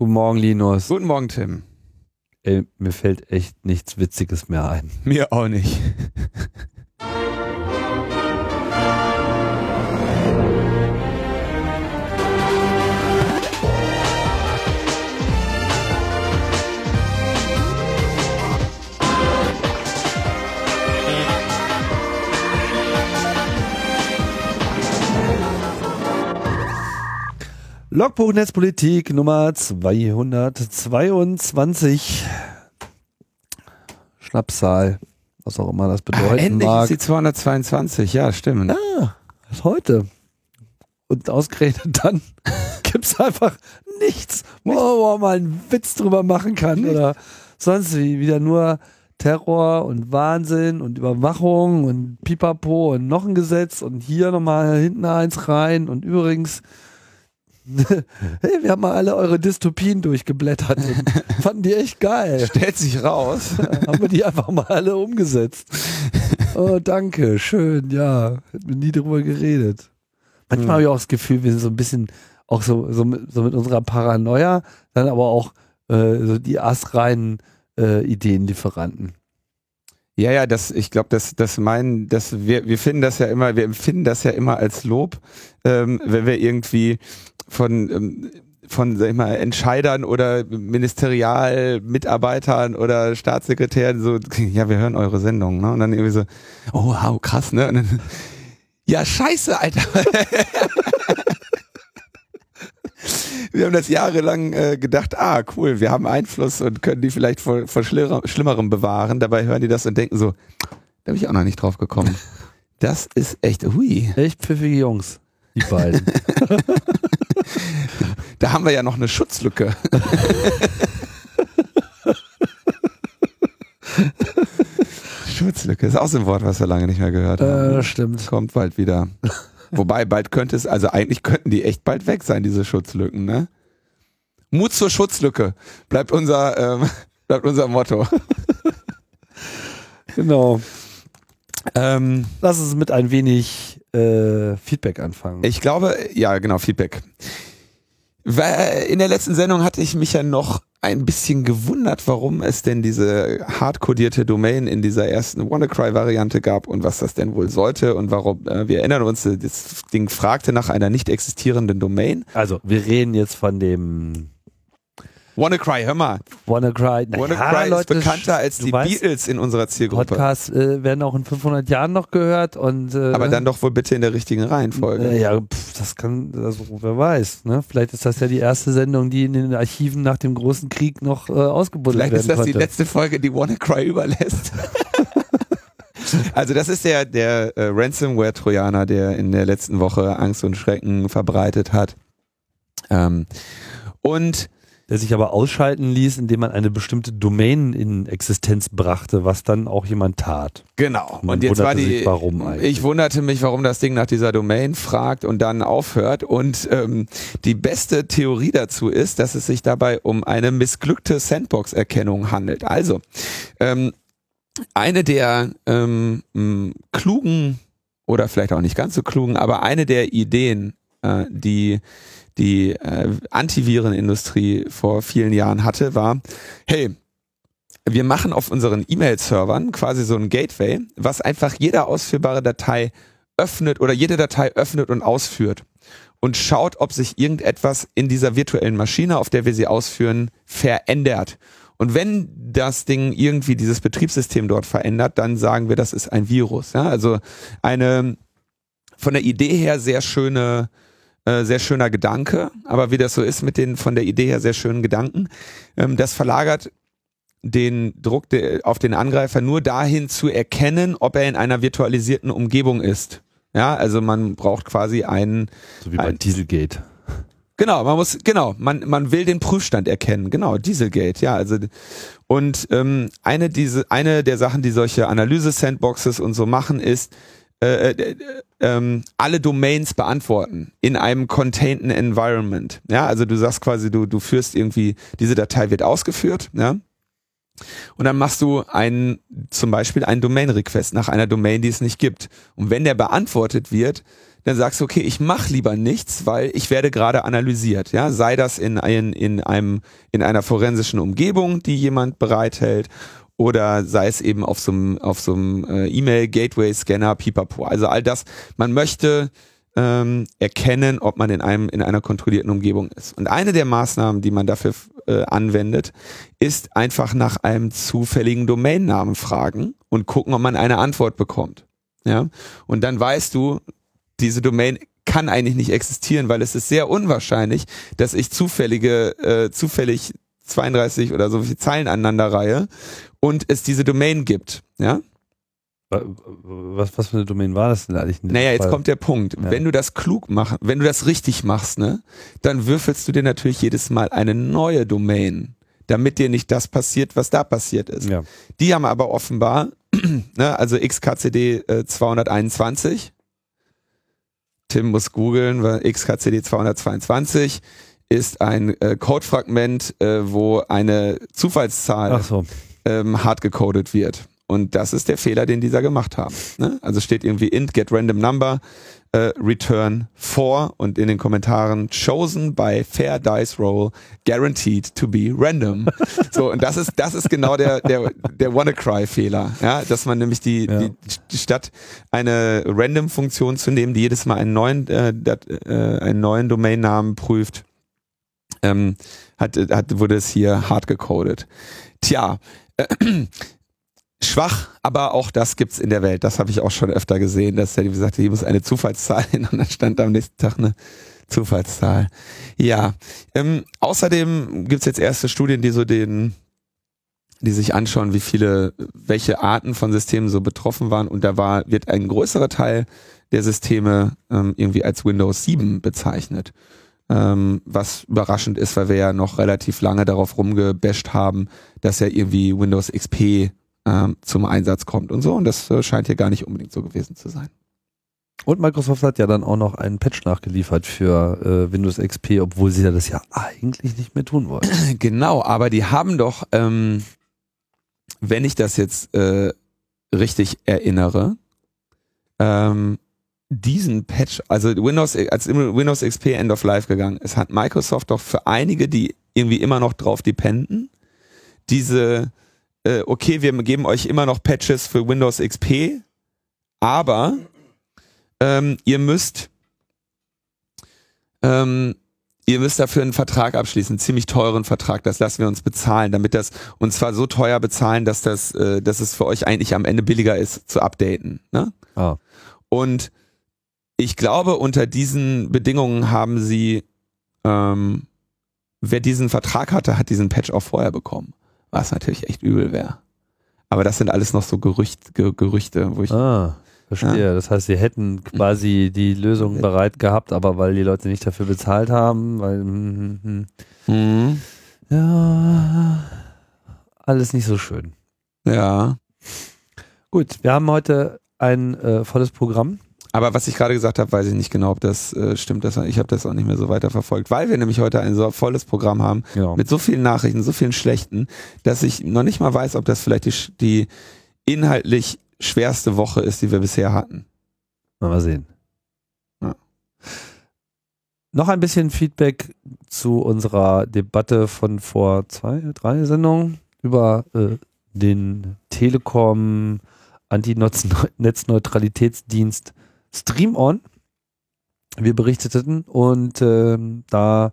Guten Morgen, Linus. Guten Morgen, Tim. Ey, mir fällt echt nichts Witziges mehr ein. Mir auch nicht. Logbuch Netzpolitik Nummer 222. Schnapszahl, was auch immer das bedeuten Ah, endlich mag. ist die 222, ja, stimmt. Ah, ist heute. Und ausgerechnet dann gibt's einfach nichts, wo man mal einen Witz drüber machen kann oder sonst wie. Wieder nur Terror und Wahnsinn und Überwachung und Pipapo und noch ein Gesetz und hier nochmal hinten eins rein und übrigens hey, wir haben mal alle eure Dystopien durchgeblättert fanden die echt geil. Stellt sich raus. haben wir die einfach mal alle umgesetzt. Oh, danke, schön, ja. Hätten wir nie drüber geredet. Manchmal Hm. habe ich auch das Gefühl, wir sind so ein bisschen auch so, so, mit, so mit unserer Paranoia, dann aber auch äh, so die astreinen äh, Ideendifferanten. Ja, ja, das, ich glaube, das, das meinen, das, wir, wir finden das ja immer, wir empfinden das ja immer als Lob, ähm, wenn wir irgendwie von, ähm, von, sag ich mal, Entscheidern oder Ministerialmitarbeitern oder Staatssekretären so, ja, wir hören eure Sendung, ne? Und dann irgendwie so, oh, wow, krass, ne? Und dann, ja, scheiße, Alter. Wir haben das jahrelang äh, gedacht, ah, cool, wir haben Einfluss und können die vielleicht vor, vor Schlimmer- Schlimmerem bewahren. Dabei hören die das und denken so, da bin ich auch noch nicht drauf gekommen. Das ist echt, hui. Echt pfiffige Jungs, die beiden. Da haben wir ja noch eine Schutzlücke. Schutzlücke ist auch so ein Wort, was wir lange nicht mehr gehört haben. äh, stimmt. Kommt bald wieder. Wobei, bald könnte es, also eigentlich könnten die echt bald weg sein, diese Schutzlücken, ne? Mut zur Schutzlücke bleibt unser, ähm, bleibt unser Motto. Genau. Ähm, Lass uns mit ein wenig äh, Feedback anfangen. ich glaube, ja, genau, Feedback. In der letzten Sendung hatte ich mich ja noch ein bisschen gewundert, warum es denn diese hardcodierte Domain in dieser ersten WannaCry-Variante gab und was das denn wohl sollte und warum, äh, wir erinnern uns, äh, das Ding fragte nach einer nicht existierenden Domain. also, wir reden jetzt von dem WannaCry, hör mal. WannaCry. Na WannaCry ja, Leute, ist bekannter als die weißt, Beatles in unserer Zielgruppe. Podcasts äh, werden auch in 500 Jahren noch gehört und äh, Aber dann doch wohl bitte in der richtigen Reihenfolge. äh, ja, pff, das kann, also wer weiß, ne? Vielleicht ist das ja die erste Sendung, die in den Archiven nach dem großen Krieg noch äh, ausgebuddelt Vielleicht werden ist das konnte. die letzte Folge, die WannaCry überlässt. also das ist der, der äh, Ransomware-Trojaner, der in der letzten Woche Angst und Schrecken verbreitet hat. Ähm, und der sich aber ausschalten ließ, indem man eine bestimmte Domain in Existenz brachte, was dann auch jemand tat. Genau. Man und jetzt war die. sich, warum eigentlich. Ich wunderte mich, warum das Ding nach dieser Domain fragt und dann aufhört. Und ähm, die beste Theorie dazu ist, dass es sich dabei um eine missglückte Sandbox-Erkennung handelt. Also ähm, eine der ähm, klugen oder vielleicht auch nicht ganz so klugen, aber eine der Ideen, äh, die die äh, Antivirenindustrie vor vielen Jahren hatte, war, hey, wir machen auf unseren E-Mail-Servern quasi so ein Gateway, was einfach jede ausführbare Datei öffnet oder jede Datei öffnet und ausführt und schaut, ob sich irgendetwas in dieser virtuellen Maschine, auf der wir sie ausführen, verändert. Und wenn das Ding irgendwie dieses Betriebssystem dort verändert, dann sagen wir, das ist ein Virus. Ja? Also eine von der Idee her sehr schöne äh, sehr schöner Gedanke, aber wie das so ist mit den von der Idee her sehr schönen Gedanken, ähm, das verlagert den Druck de, auf den Angreifer nur dahin zu erkennen, ob er in einer virtualisierten Umgebung ist. Ja, also man braucht quasi einen, So wie bei Ein- Dieselgate. genau, man muss, genau, man, man will den Prüfstand erkennen, genau, Dieselgate, ja, also und ähm, eine diese, eine der Sachen, die solche Analyse-Sandboxes und so machen, ist äh, äh, ähm, alle Domains beantworten in einem contained Environment. Ja, also du sagst quasi, du, du führst irgendwie, diese Datei wird ausgeführt, ja. Und dann machst du einen, zum Beispiel einen Domain-Request nach einer Domain, die es nicht gibt. Und wenn der beantwortet wird, dann sagst du, okay, ich mache lieber nichts, weil ich werde gerade analysiert. Ja, sei das in, ein, in einem in einer forensischen Umgebung, die jemand bereithält, oder sei es eben auf so einem auf so einem äh, E-Mail Gateway Scanner, Pipapo. Also all das. Man möchte ähm, erkennen, ob man in einem in einer kontrollierten Umgebung ist. Und eine der Maßnahmen, die man dafür äh, anwendet, ist einfach nach einem zufälligen Domainnamen fragen und gucken, ob man eine Antwort bekommt. Ja, und dann weißt du, diese Domain kann eigentlich nicht existieren, weil es ist sehr unwahrscheinlich, dass ich zufällige, äh, zufällig 32 oder so viele Zeilen aneinander reihe und es diese Domain gibt. Ja, was, was für eine Domain war das denn eigentlich? Naja, jetzt Fall? kommt der Punkt. Ja. Wenn du das klug machst, wenn du das richtig machst, ne, dann würfelst du dir natürlich jedes Mal eine neue Domain, damit dir nicht das passiert, was da passiert ist. Ja. Die haben aber offenbar, ne, also XKCD äh, 221. Tim muss googeln, weil XKCD 222 ist ein äh, Codefragment, äh, wo eine Zufallszahl so. Ähm, hart gecodet wird. Und das ist der Fehler, den dieser gemacht haben. Ne? Also steht irgendwie int get random number äh, return 4 und in den Kommentaren chosen by fair dice roll guaranteed to be random. so und das ist das ist genau der der der WannaCry Fehler, ja, dass man nämlich die, ja. die, statt eine random Funktion zu nehmen, die jedes Mal einen neuen äh, dat, äh, einen neuen Domainnamen prüft, ähm, hat hat wurde es hier hart gecodet. Tja, schwach, aber auch das gibt's in der Welt. Das habe ich auch schon öfter gesehen, dass er gesagt hat, hier muss eine Zufallszahl hin und dann stand am nächsten Tag eine Zufallszahl. Ja, ähm, außerdem gibt's jetzt erste Studien, die so den die sich anschauen, wie viele, welche Arten von Systemen so betroffen waren. Und da war, wird ein größerer Teil der Systeme ähm, irgendwie als Windows 7 bezeichnet. Ähm, was überraschend ist, weil wir ja noch relativ lange darauf rumgebasht haben, dass ja irgendwie Windows XP ähm, zum Einsatz kommt und so. Und das äh, scheint hier gar nicht unbedingt so gewesen zu sein. Und Microsoft hat ja dann auch noch einen Patch nachgeliefert für äh, Windows XP, obwohl sie ja das ja eigentlich nicht mehr tun wollen. Genau, aber die haben doch, ähm, wenn ich das jetzt äh, richtig erinnere, ähm, diesen Patch, also Windows, als Windows XP End of Life gegangen ist, hat Microsoft doch für einige, die irgendwie immer noch drauf dependen, diese äh, okay, wir geben euch immer noch Patches für Windows XP, aber ähm, ihr müsst ähm, ihr müsst dafür einen Vertrag abschließen, einen ziemlich teuren Vertrag, das lassen wir uns bezahlen, damit das, und zwar so teuer bezahlen, dass das, äh, dass es für euch eigentlich am Ende billiger ist zu updaten. Ne? Ah. Und ich glaube, unter diesen Bedingungen haben sie, ähm, wer diesen Vertrag hatte, hat diesen Patch auch vorher bekommen was natürlich echt übel wäre. Aber das sind alles noch so Gerücht, Ger Gerüchte, wo ich. Ah, verstehe. Ja. Das heißt, sie hätten quasi die Lösung bereit gehabt, aber weil die Leute nicht dafür bezahlt haben, weil. Hm, hm. Mhm. Ja, alles nicht so schön. Ja. Gut, wir haben heute ein äh, volles Programm. Aber was ich gerade gesagt habe, weiß ich nicht genau, ob das äh, stimmt. Das, ich habe das auch nicht mehr so weiter verfolgt, weil wir nämlich heute ein so volles Programm haben genau. mit so vielen Nachrichten, so vielen schlechten, dass ich noch nicht mal weiß, ob das vielleicht die, die inhaltlich schwerste Woche ist, die wir bisher hatten. Mal sehen. Ja. Noch ein bisschen Feedback zu unserer Debatte von vor zwei, drei Sendungen über äh, den Telekom Anti-Netzneutralitätsdienst Stream On. Wir berichteten und äh, da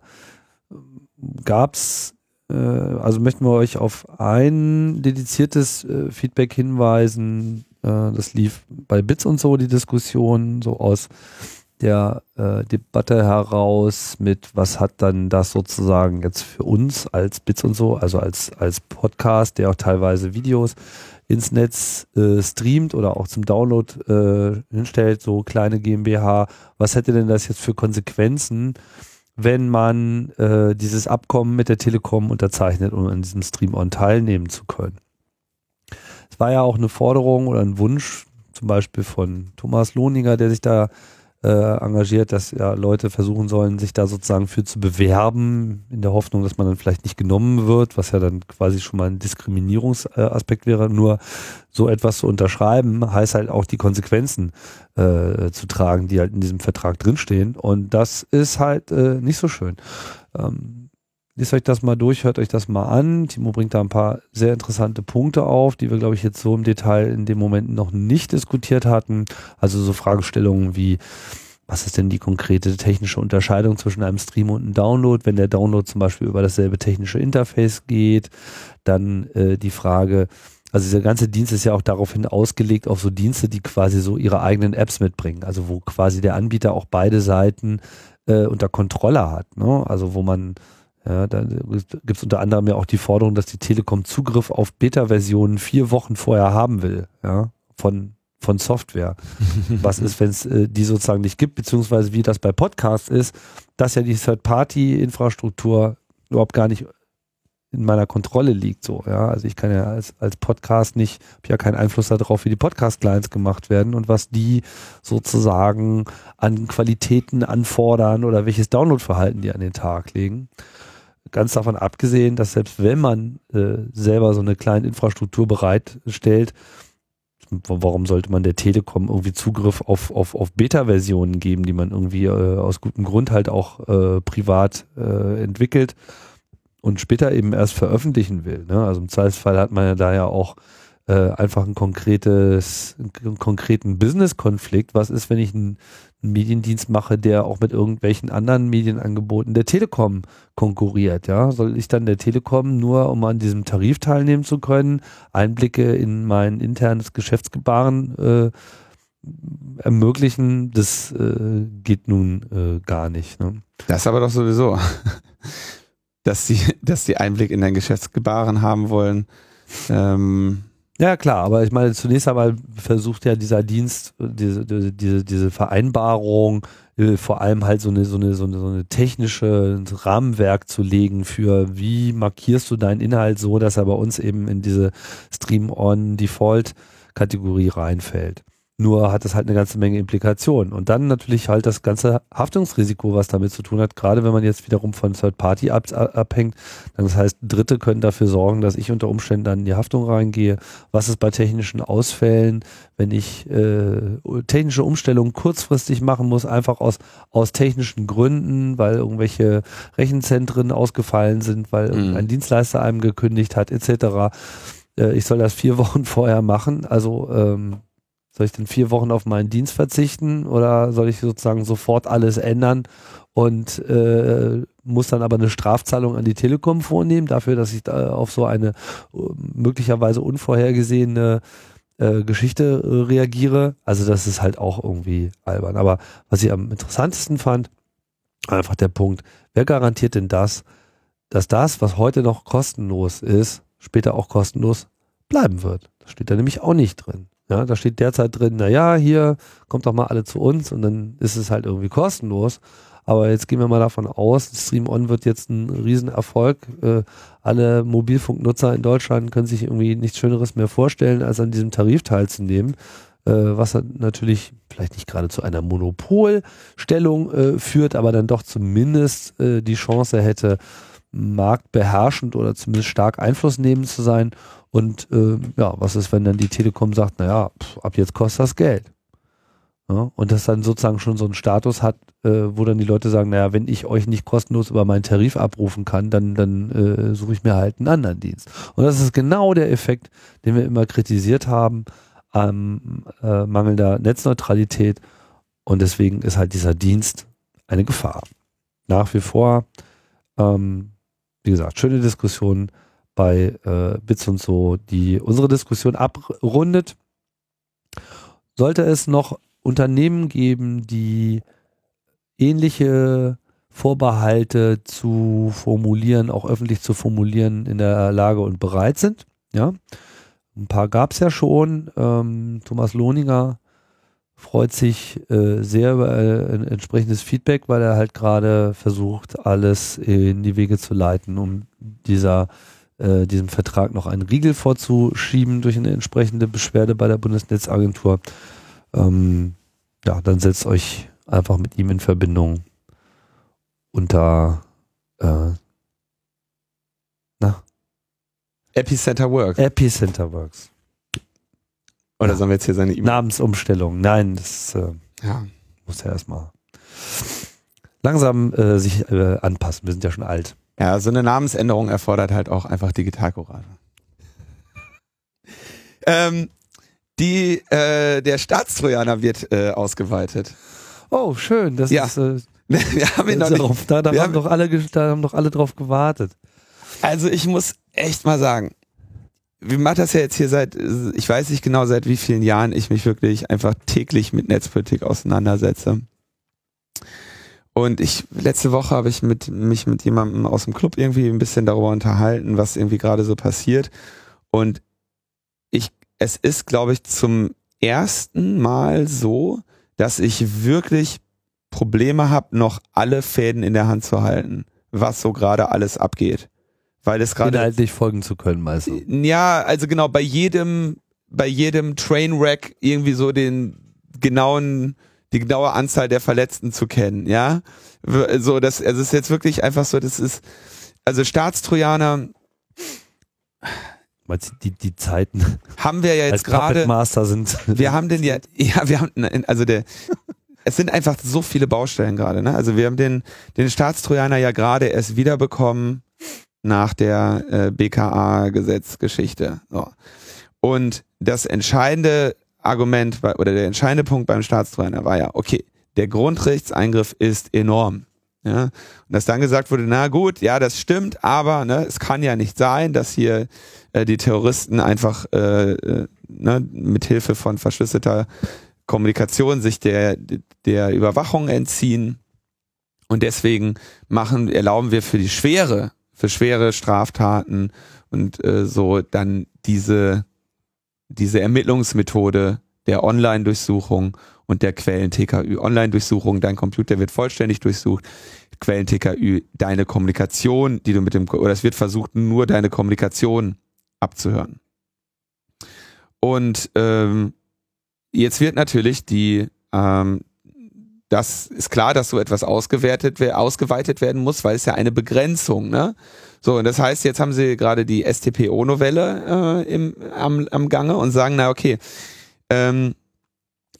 gab's äh, also möchten wir euch auf ein dediziertes äh, Feedback hinweisen. Äh, das lief bei Bits und so die Diskussion so aus der äh, Debatte heraus mit, was hat dann das sozusagen jetzt für uns als Bits und so, also als, als Podcast, der auch teilweise Videos ins Netz äh, streamt oder auch zum Download äh, hinstellt, so kleine GmbH, was hätte denn das jetzt für Konsequenzen, wenn man äh, dieses Abkommen mit der Telekom unterzeichnet, um an diesem Stream-On teilnehmen zu können? Es war ja auch eine Forderung oder ein Wunsch, zum Beispiel von Thomas Lohninger, der sich da äh, engagiert, dass ja Leute versuchen sollen, sich da sozusagen für zu bewerben, in der Hoffnung, dass man dann vielleicht nicht genommen wird, was ja dann quasi schon mal ein Diskriminierungsaspekt wäre. Nur so etwas zu unterschreiben, heißt halt auch die Konsequenzen äh, zu tragen, die halt in diesem Vertrag drinstehen. Und das ist halt äh, nicht so schön. Ähm, Lest euch das mal durch, hört euch das mal an. Timo bringt da ein paar sehr interessante Punkte auf, die wir, glaube ich, jetzt so im Detail in dem Moment noch nicht diskutiert hatten. Also so Fragestellungen wie, was ist denn die konkrete technische Unterscheidung zwischen einem Stream und einem Download? Wenn der Download zum Beispiel über dasselbe technische Interface geht, dann äh, die Frage, also dieser ganze Dienst ist ja auch daraufhin ausgelegt auf so Dienste, die quasi so ihre eigenen Apps mitbringen. Also wo quasi der Anbieter auch beide Seiten äh, unter Kontrolle hat. Ne? Also wo man ja, da gibt es unter anderem ja auch die Forderung, dass die Telekom Zugriff auf Beta-Versionen vier Wochen vorher haben will, ja, von, von Software. Was ist, wenn es äh, die sozusagen nicht gibt, beziehungsweise wie das bei Podcasts ist, dass ja die Third-Party-Infrastruktur überhaupt gar nicht in meiner Kontrolle liegt, so, ja. Also ich kann ja als, als Podcast nicht, habe ja keinen Einfluss darauf, wie die Podcast-Clients gemacht werden und was die sozusagen an Qualitäten anfordern oder welches Downloadverhalten die an den Tag legen ganz davon abgesehen, dass selbst wenn man äh, selber so eine kleine Infrastruktur bereitstellt, warum sollte man der Telekom irgendwie Zugriff auf, auf, auf Beta-Versionen geben, die man irgendwie äh, aus gutem Grund halt auch äh, privat äh, entwickelt und später eben erst veröffentlichen will. Ne? Also im Zweifelsfall hat man ja da ja auch äh, einfach ein konkretes, einen konkreten Business-Konflikt. Was ist, wenn ich einen, einen, Mediendienst mache, der auch mit irgendwelchen anderen Medienangeboten der Telekom konkurriert? Ja, soll ich dann der Telekom nur, um an diesem Tarif teilnehmen zu können, Einblicke in mein internes Geschäftsgebaren äh, ermöglichen? Das äh, geht nun äh, gar nicht. Ne? Das aber doch sowieso. dass sie, dass sie Einblick in dein Geschäftsgebaren haben wollen. Ähm, ja, klar, aber ich meine, zunächst einmal versucht ja dieser Dienst, diese, diese, diese Vereinbarung, äh, vor allem halt so eine, so eine, so eine, so eine technische Rahmenwerk zu legen für wie markierst du deinen Inhalt so, dass er bei uns eben in diese Stream-on-Default-Kategorie reinfällt. Nur hat es halt eine ganze Menge Implikationen. Und dann natürlich halt das ganze Haftungsrisiko, was damit zu tun hat, gerade wenn man jetzt wiederum von Third Party ab, abhängt. Das heißt, Dritte können dafür sorgen, dass ich unter Umständen dann in die Haftung reingehe. Was ist bei technischen Ausfällen, wenn ich äh, technische Umstellungen kurzfristig machen muss, einfach aus, aus technischen Gründen, weil irgendwelche Rechenzentren ausgefallen sind, weil mhm. ein Dienstleister einem gekündigt hat, etc. Äh, ich soll das vier Wochen vorher machen. Also ähm, soll ich denn vier Wochen auf meinen Dienst verzichten oder soll ich sozusagen sofort alles ändern und äh, muss dann aber eine Strafzahlung an die Telekom vornehmen dafür, dass ich da auf so eine äh, möglicherweise unvorhergesehene äh, Geschichte äh, reagiere. Also das ist halt auch irgendwie albern. Aber was ich am interessantesten fand, einfach der Punkt, wer garantiert denn das, dass das, was heute noch kostenlos ist, später auch kostenlos bleiben wird? Das steht da nämlich auch nicht drin. Ja, da steht derzeit drin, na ja, hier kommt doch mal alle zu uns und dann ist es halt irgendwie kostenlos. Aber jetzt gehen wir mal davon aus, Stream On wird jetzt ein Riesenerfolg. Äh, alle Mobilfunknutzer in Deutschland können sich irgendwie nichts Schöneres mehr vorstellen, als an diesem Tarif teilzunehmen. Äh, was natürlich vielleicht nicht gerade zu einer Monopolstellung äh, führt, aber dann doch zumindest die Chance hätte, marktbeherrschend oder zumindest stark einflussnehmend zu sein und äh, ja, was ist, wenn dann die Telekom sagt, naja, ab jetzt kostet das Geld. Ja, und das dann sozusagen schon so einen Status hat, äh, wo dann die Leute sagen, naja, wenn ich euch nicht kostenlos über meinen Tarif abrufen kann, dann, dann äh, suche ich mir halt einen anderen Dienst. Und das ist genau der Effekt, den wir immer kritisiert haben an äh, mangelnder Netzneutralität. Und deswegen ist halt dieser Dienst eine Gefahr. Nach wie vor, ähm, wie gesagt, schöne Diskussion bei äh, Bits und so, die unsere Diskussion abrundet. Sollte es noch Unternehmen geben, die ähnliche Vorbehalte zu formulieren, auch öffentlich zu formulieren, in der Lage und bereit sind. Ja, ein paar gab es ja schon. Ähm, Thomas Lohninger freut sich äh, sehr über äh, ein entsprechendes Feedback, weil er halt gerade versucht, alles in die Wege zu leiten, um dieser äh, diesem Vertrag noch einen Riegel vorzuschieben durch eine entsprechende Beschwerde bei der Bundesnetzagentur. Ähm, ja, dann setzt euch einfach mit ihm in Verbindung unter äh, na, Epicenter Works. Epicenter Works. Oder sollen wir jetzt hier seine E-Mail? Namensumstellung. Nein, das äh, Ja. muss ja erstmal langsam äh, sich äh, anpassen. Wir sind ja schon alt. Ja, so eine Namensänderung erfordert halt auch einfach Digitalcourage. ähm, die, äh, der Staatstrojaner wird äh, ausgeweitet. Oh, schön. Das Ja. ist, äh, Wir haben ihn noch nicht. darauf, da, da, haben haben- doch alle, da haben doch alle drauf gewartet. Also ich muss echt mal sagen, wir machen das ja jetzt hier seit, ich weiß nicht genau seit wie vielen Jahren ich mich wirklich einfach täglich mit Netzpolitik auseinandersetze. Und ich, letzte Woche habe ich mit, mich mit jemandem aus dem Club irgendwie ein bisschen darüber unterhalten, was irgendwie gerade so passiert. Und ich, es ist, glaube ich, zum ersten Mal so, dass ich wirklich Probleme habe, noch alle Fäden in der Hand zu halten, was so gerade alles abgeht. Weil es gerade Inhaltlich folgen zu können, meinst du? ja, also genau, bei jedem, bei jedem Trainwreck irgendwie so den genauen, die genaue Anzahl der Verletzten zu kennen, ja. So, das, also es ist jetzt wirklich einfach so, das ist, also Staatstrojaner die, die Zeiten haben wir ja jetzt gerade, Master sind. wir haben den ja, ja, wir haben, also der, es sind einfach so viele Baustellen gerade, ne? Also wir haben den, den Staatstrojaner ja gerade erst wiederbekommen nach der äh, BKA-Gesetzgeschichte. So. Und das entscheidende Argument bei, oder der entscheidende Punkt beim Staatstrojaner war ja, okay, der Grundrechtseingriff ist enorm. Ja, und dass dann gesagt wurde, na gut, ja, das stimmt, aber ne, es kann ja nicht sein, dass hier äh, die Terroristen einfach äh, äh, ne, mit Hilfe von verschlüsselter Kommunikation sich der, der Überwachung entziehen. Und deswegen machen, erlauben wir für die schwere, für schwere Straftaten und äh, so dann diese, diese Ermittlungsmethode der Online-Durchsuchung und der Quellen-TKÜ. Online-Durchsuchung, dein Computer wird vollständig durchsucht. Quellen-TKÜ, deine Kommunikation, die du mit dem, oder es wird versucht, nur deine Kommunikation abzuhören. Und ähm, jetzt wird natürlich die, ähm, das ist klar, dass so etwas ausgewertet, wer- ausgeweitet werden muss, weil es ja eine Begrenzung, ne? So, und das heißt, jetzt haben sie gerade die STPO-Novelle äh, im, am, am Gange und sagen, na okay, ähm,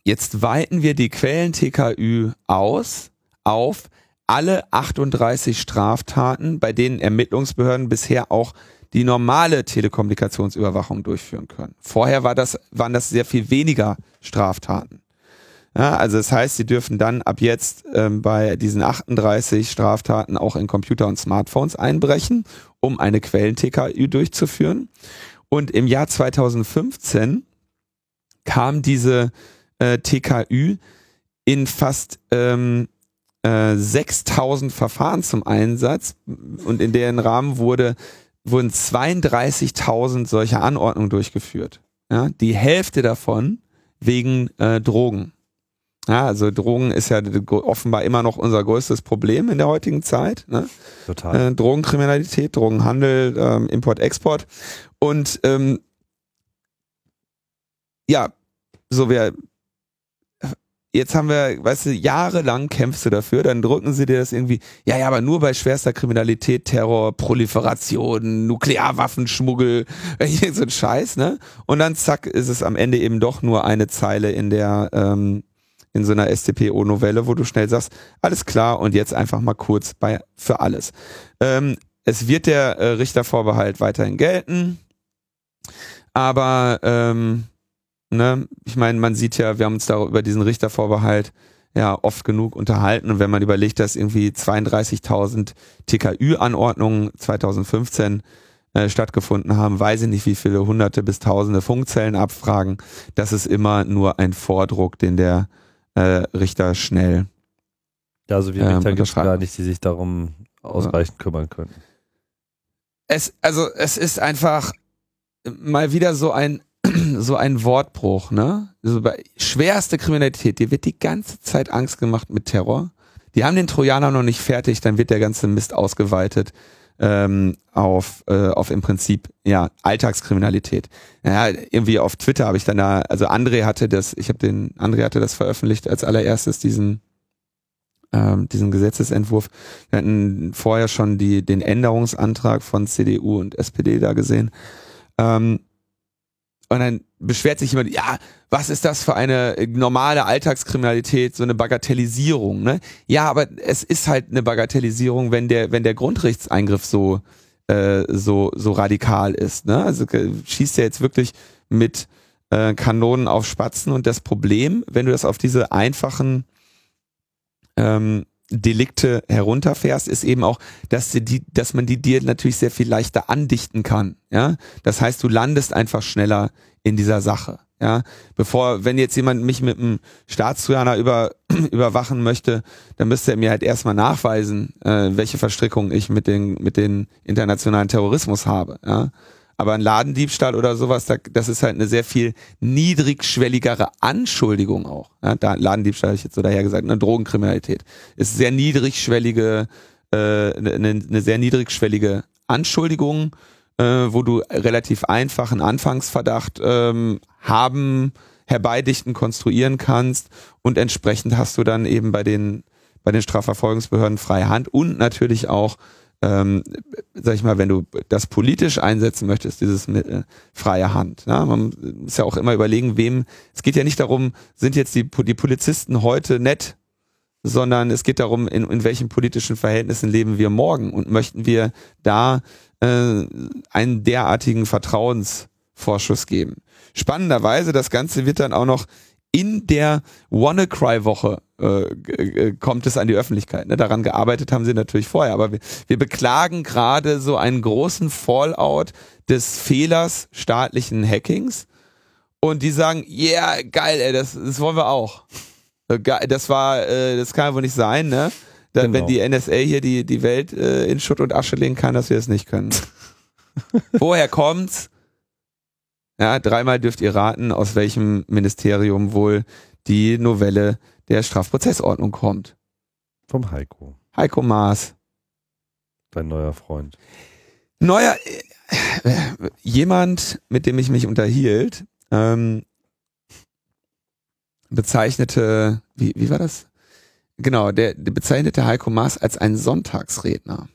jetzt weiten wir die Quellen-TKÜ aus auf alle 38 Straftaten, bei denen Ermittlungsbehörden bisher auch die normale Telekommunikationsüberwachung durchführen können. Vorher war das, waren das sehr viel weniger Straftaten. Ja, also das heißt, sie dürfen dann ab jetzt ähm, bei diesen 38 Straftaten auch in Computer und Smartphones einbrechen, um eine Quellen-TKÜ durchzuführen. Und im Jahr 2015 kam diese äh, TKÜ in fast ähm, äh, 6000 Verfahren zum Einsatz und in deren Rahmen wurde, wurden 32.000 solcher Anordnungen durchgeführt. Ja, die Hälfte davon wegen äh, Drogen. Ja, also Drogen ist ja offenbar immer noch unser größtes Problem in der heutigen Zeit. Ne? Total. äh, Drogenkriminalität, Drogenhandel, ähm, Import, Export. Und ähm, ja, so wir jetzt haben wir, weißt du, jahrelang kämpfst du dafür, dann drücken sie dir das irgendwie, ja, ja, aber nur bei schwerster Kriminalität, Terror, Proliferation, Nuklearwaffenschmuggel, so ein Scheiß, ne? Und dann zack, ist es am Ende eben doch nur eine Zeile in der ähm, in so einer StPO-Novelle, wo du schnell sagst, alles klar und jetzt einfach mal kurz bei für alles. Ähm, es wird der äh, Richtervorbehalt weiterhin gelten, aber ähm, ne, ich meine, man sieht ja, wir haben uns da über diesen Richtervorbehalt ja oft genug unterhalten und wenn man überlegt, dass irgendwie 32.000 TKÜ-Anordnungen 2015 äh, stattgefunden haben, weiß ich nicht, wie viele hunderte bis tausende Funkzellen abfragen. Das ist immer nur ein Vordruck, den der Richter schnell. Ja, so wie ähm, Richter gibt es gar nicht, die sich darum ausreichend kümmern können. Es, also es ist einfach mal wieder so ein so ein Wortbruch, ne? So bei schwerste Kriminalität, dir wird die ganze Zeit Angst gemacht mit Terror. Die haben den Trojaner noch nicht fertig, dann wird der ganze Mist ausgeweitet ähm, auf, äh, auf im Prinzip ja Alltagskriminalität. Ja, irgendwie auf Twitter habe ich dann da, also André hatte das, ich habe den, André hatte das veröffentlicht als allererstes diesen ähm, diesen Gesetzesentwurf. Wir hatten vorher schon die, den Änderungsantrag von CDU und SPD da gesehen. Ähm, und dann beschwert sich jemand, ja, was ist das für eine normale Alltagskriminalität, so eine Bagatellisierung, ne? Ja, aber es ist halt eine Bagatellisierung, wenn der, wenn der Grundrechtseingriff so, äh, so, so radikal ist, ne? Also schießt er jetzt wirklich mit äh, Kanonen auf Spatzen und das Problem, wenn du das auf diese einfachen ähm, Delikte herunterfährst, ist eben auch, dass, die, dass man die dir natürlich sehr viel leichter andichten kann. Ja, das heißt, du landest einfach schneller in dieser Sache. Ja, bevor, wenn jetzt jemand mich mit einem Staatstrojaner über, überwachen möchte, dann müsste er mir halt erstmal nachweisen, äh, welche Verstrickung ich mit den, mit den internationalen Terrorismus habe. Ja, aber ein Ladendiebstahl oder sowas, das ist halt eine sehr viel niedrigschwelligere Anschuldigung auch. Ja, da, Ladendiebstahl habe ich jetzt so daher gesagt, eine Drogenkriminalität ist sehr niedrigschwellige, äh, eine, eine sehr niedrigschwellige Anschuldigung, äh, wo du relativ einfach einen Anfangsverdacht ähm, haben, herbeidichten, konstruieren kannst und entsprechend hast du dann eben bei den bei den Strafverfolgungsbehörden freie Hand und natürlich auch ähm, sag ich mal, wenn du das politisch einsetzen möchtest, dieses Mittel, freie Hand. Ja? Man muss ja auch immer überlegen, wem, es geht ja nicht darum, sind jetzt die, die Polizisten heute nett, sondern es geht darum, in, in welchen politischen Verhältnissen leben wir morgen und möchten wir da äh, einen derartigen Vertrauensvorschuss geben. Spannenderweise, das Ganze wird dann auch noch in der WannaCry-Woche äh, äh, kommt es an die Öffentlichkeit. Ne? Daran gearbeitet haben sie natürlich vorher, aber wir, wir beklagen gerade so einen großen Fallout des Fehlers staatlichen Hackings und die sagen, yeah, geil, ey, das, das wollen wir auch. Äh, das war, äh, das kann ja wohl nicht sein, ne? Dann, genau. Wenn die NSA hier die, die Welt äh, in Schutt und Asche legen kann, dass wir es nicht können. Woher kommt's? Ja, dreimal dürft ihr raten, aus welchem Ministerium wohl die Novelle der Strafprozessordnung kommt. Vom Heiko. Heiko Maas. Dein neuer Freund. Neuer, äh, jemand, mit dem ich mich unterhielt, ähm, bezeichnete, wie, wie war das? Genau, der, der bezeichnete Heiko Maas als einen Sonntagsredner.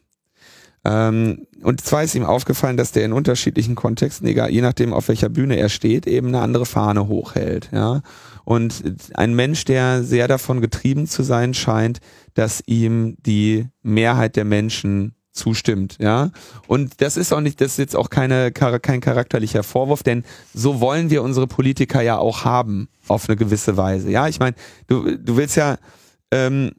Ähm, und zwar ist ihm aufgefallen, dass der in unterschiedlichen Kontexten, egal, je nachdem auf welcher Bühne er steht, eben eine andere Fahne hochhält. Ja? Und ein Mensch, der sehr davon getrieben zu sein scheint, dass ihm die Mehrheit der Menschen zustimmt, ja. Und das ist auch nicht, das ist jetzt auch keine, kein charakterlicher Vorwurf, denn so wollen wir unsere Politiker ja auch haben, auf eine gewisse Weise. Ja, ich meine, du, du willst ja, ähm,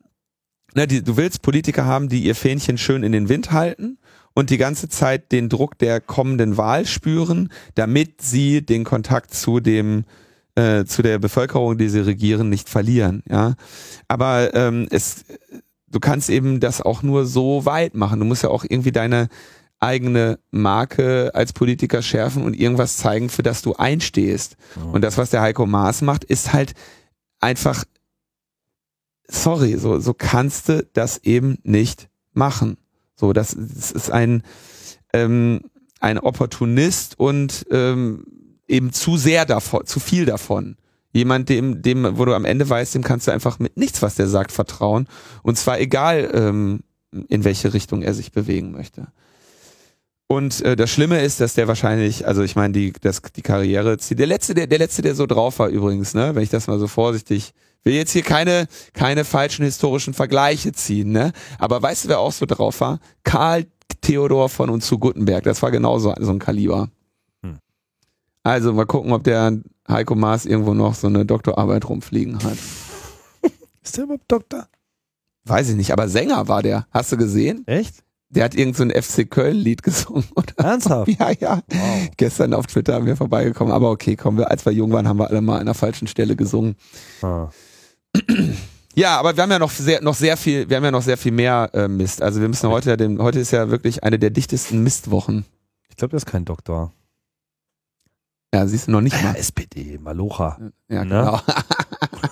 na, die, du willst Politiker haben, die ihr Fähnchen schön in den Wind halten und die ganze Zeit den Druck der kommenden Wahl spüren, damit sie den Kontakt zu dem äh, zu der Bevölkerung, die sie regieren, nicht verlieren. Ja, aber ähm, es, du kannst eben das auch nur so weit machen. Du musst ja auch irgendwie deine eigene Marke als Politiker schärfen und irgendwas zeigen, für das du einstehst. Oh. Und das, was der Heiko Maas macht, ist halt einfach sorry, so, so kannst du das eben nicht machen. So, das, das ist ein, ähm, ein Opportunist und ähm, eben zu sehr davon, zu viel davon. Jemand, dem, dem, wo du am Ende weißt, dem kannst du einfach mit nichts, was der sagt, vertrauen. Und zwar egal, ähm, in welche Richtung er sich bewegen möchte. Und äh, das Schlimme ist, dass der wahrscheinlich, also ich meine, die, die Karriere, der letzte, der, der letzte, der so drauf war übrigens, ne, wenn ich das mal so vorsichtig will jetzt hier keine, keine falschen historischen Vergleiche ziehen, ne? Aber weißt du, wer auch so drauf war? Karl Theodor von und zu Gutenberg. Das war genauso so ein Kaliber. Hm. Also mal gucken, ob der Heiko Maas irgendwo noch so eine Doktorarbeit rumfliegen hat. Ist der überhaupt Doktor? Weiß ich nicht, aber Sänger war der. Hast du gesehen? Echt? Der hat irgend so ein FC Köln-Lied gesungen, oder? Ernsthaft? Ja, ja. Wow. Gestern auf Twitter haben wir vorbeigekommen. Aber okay, kommen wir, als wir jung waren, haben wir alle mal an der falschen Stelle gesungen. Ah. Ja, aber wir haben ja noch sehr, noch sehr viel, wir haben ja noch sehr viel mehr äh, Mist. Also wir müssen heute ja den, heute ist ja wirklich eine der dichtesten Mistwochen. Ich glaube, das ist kein Doktor. Ja, siehst du noch nicht mal. Ja, SPD, Malocha. Ja, ne? genau.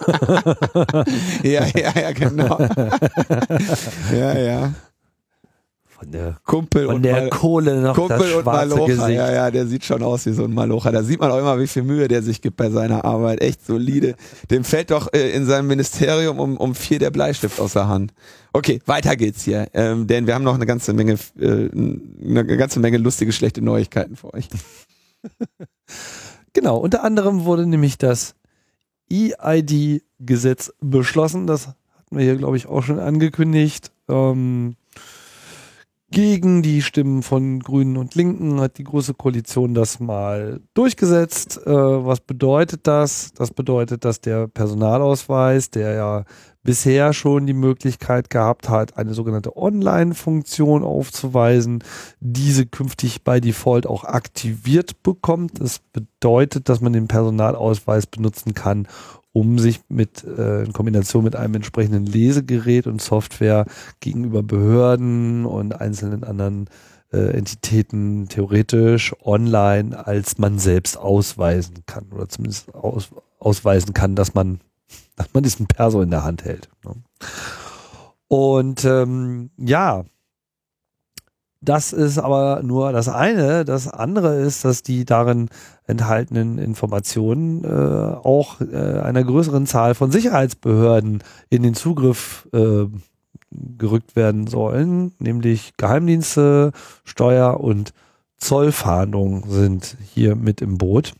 ja, ja, ja, genau. ja, ja. Von der, Kumpel von und der Mal- Kohle noch Kumpel das und Malocha, Gesicht. ja, ja, der sieht schon aus wie so ein Malocha. Da sieht man auch immer, wie viel Mühe der sich gibt bei seiner Arbeit. Echt solide. Dem fällt doch äh, in seinem Ministerium um, um vier der Bleistift aus der Hand. Okay, weiter geht's hier. Ähm, denn wir haben noch eine ganze Menge, äh, eine ganze Menge lustige, schlechte Neuigkeiten für euch. Genau, unter anderem wurde nämlich das EID-Gesetz beschlossen. Das hatten wir hier, glaube ich, auch schon angekündigt. Ähm, gegen die Stimmen von Grünen und Linken hat die Große Koalition das mal durchgesetzt. Äh, was bedeutet das? Das bedeutet, dass der Personalausweis, der ja bisher schon die Möglichkeit gehabt hat, eine sogenannte Online-Funktion aufzuweisen, diese künftig bei Default auch aktiviert bekommt. Das bedeutet, dass man den Personalausweis benutzen kann, um sich mit äh, in Kombination mit einem entsprechenden Lesegerät und Software gegenüber Behörden und einzelnen anderen äh, Entitäten theoretisch online als man selbst ausweisen kann oder zumindest aus, ausweisen kann, dass man dass man diesen Perso in der Hand hält. Ne? Und ähm, ja, das ist aber nur das eine. Das andere ist, dass die darin enthaltenen Informationen äh, auch äh, einer größeren Zahl von Sicherheitsbehörden in den Zugriff äh, gerückt werden sollen, nämlich Geheimdienste, Steuer- und Zollfahndung sind hier mit im Boot.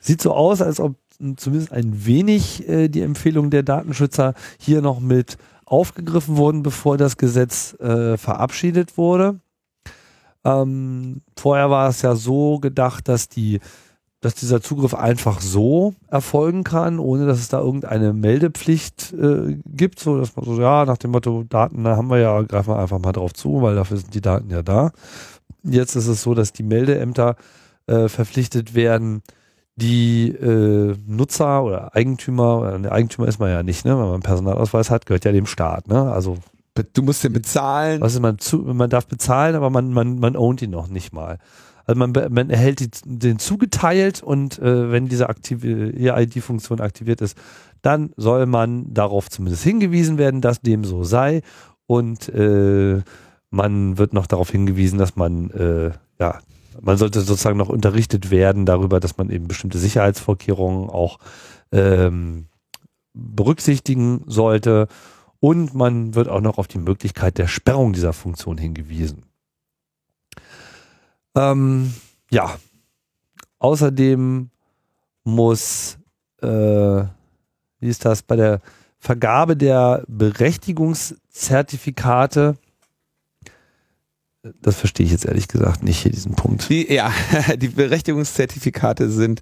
Sieht so aus, als ob zumindest ein wenig äh, die Empfehlung der Datenschützer hier noch mit aufgegriffen wurden, bevor das Gesetz äh, verabschiedet wurde. Ähm, vorher war es ja so gedacht, dass die dass dieser Zugriff einfach so erfolgen kann, ohne dass es da irgendeine Meldepflicht äh, gibt, so dass man so, ja, nach dem Motto, Daten, da haben wir ja, greifen wir einfach mal drauf zu, weil dafür sind die Daten ja da. Jetzt ist es so, dass die Meldeämter äh, verpflichtet werden, die äh, Nutzer oder Eigentümer, oder der Eigentümer ist man ja nicht, ne? Wenn man einen Personalausweis hat, gehört ja dem Staat, ne? Also Du musst den bezahlen. was ist man zu, man darf bezahlen, aber man man man ownt ihn noch nicht mal. Also man, man erhält die, den zugeteilt und äh, wenn diese aktive EID-Funktion aktiviert ist, dann soll man darauf zumindest hingewiesen werden, dass dem so sei und äh, man wird noch darauf hingewiesen, dass man äh, ja man sollte sozusagen noch unterrichtet werden darüber, dass man eben bestimmte Sicherheitsvorkehrungen auch ähm, berücksichtigen sollte. Und man wird auch noch auf die Möglichkeit der Sperrung dieser Funktion hingewiesen. Ähm, ja, außerdem muss, äh, wie ist das, bei der Vergabe der Berechtigungszertifikate, das verstehe ich jetzt ehrlich gesagt nicht hier diesen Punkt. Die, ja, die Berechtigungszertifikate sind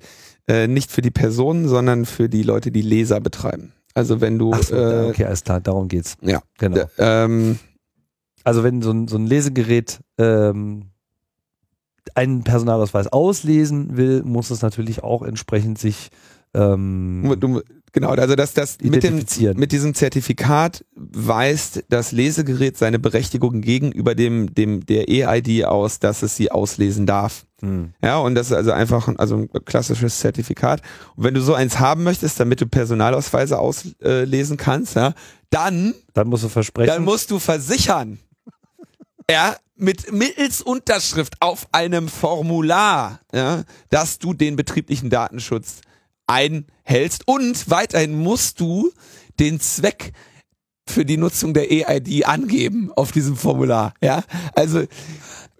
äh, nicht für die Personen, sondern für die Leute, die Leser betreiben. Also wenn du Ach so, äh, okay, alles klar, darum geht's. ja, Genau. ähm, Also wenn so ein, so ein Lesegerät ähm, einen Personalausweis auslesen will, muss es natürlich auch entsprechend sich ähm, du, genau, also dass das mit dem mit diesem Zertifikat weist das Lesegerät seine Berechtigung gegenüber dem dem der EID aus, dass es sie auslesen darf. Hm. Ja, und das ist also einfach ein, also ein klassisches Zertifikat. Und wenn du so eins haben möchtest, damit du Personalausweise auslesen kannst, ja, dann Dann musst du versprechen. dann musst du versichern. Ja, mit mittels Unterschrift auf einem Formular, ja, dass du den betrieblichen Datenschutz einhältst und weiterhin musst du den Zweck für die Nutzung der EID angeben auf diesem Formular, ja? Also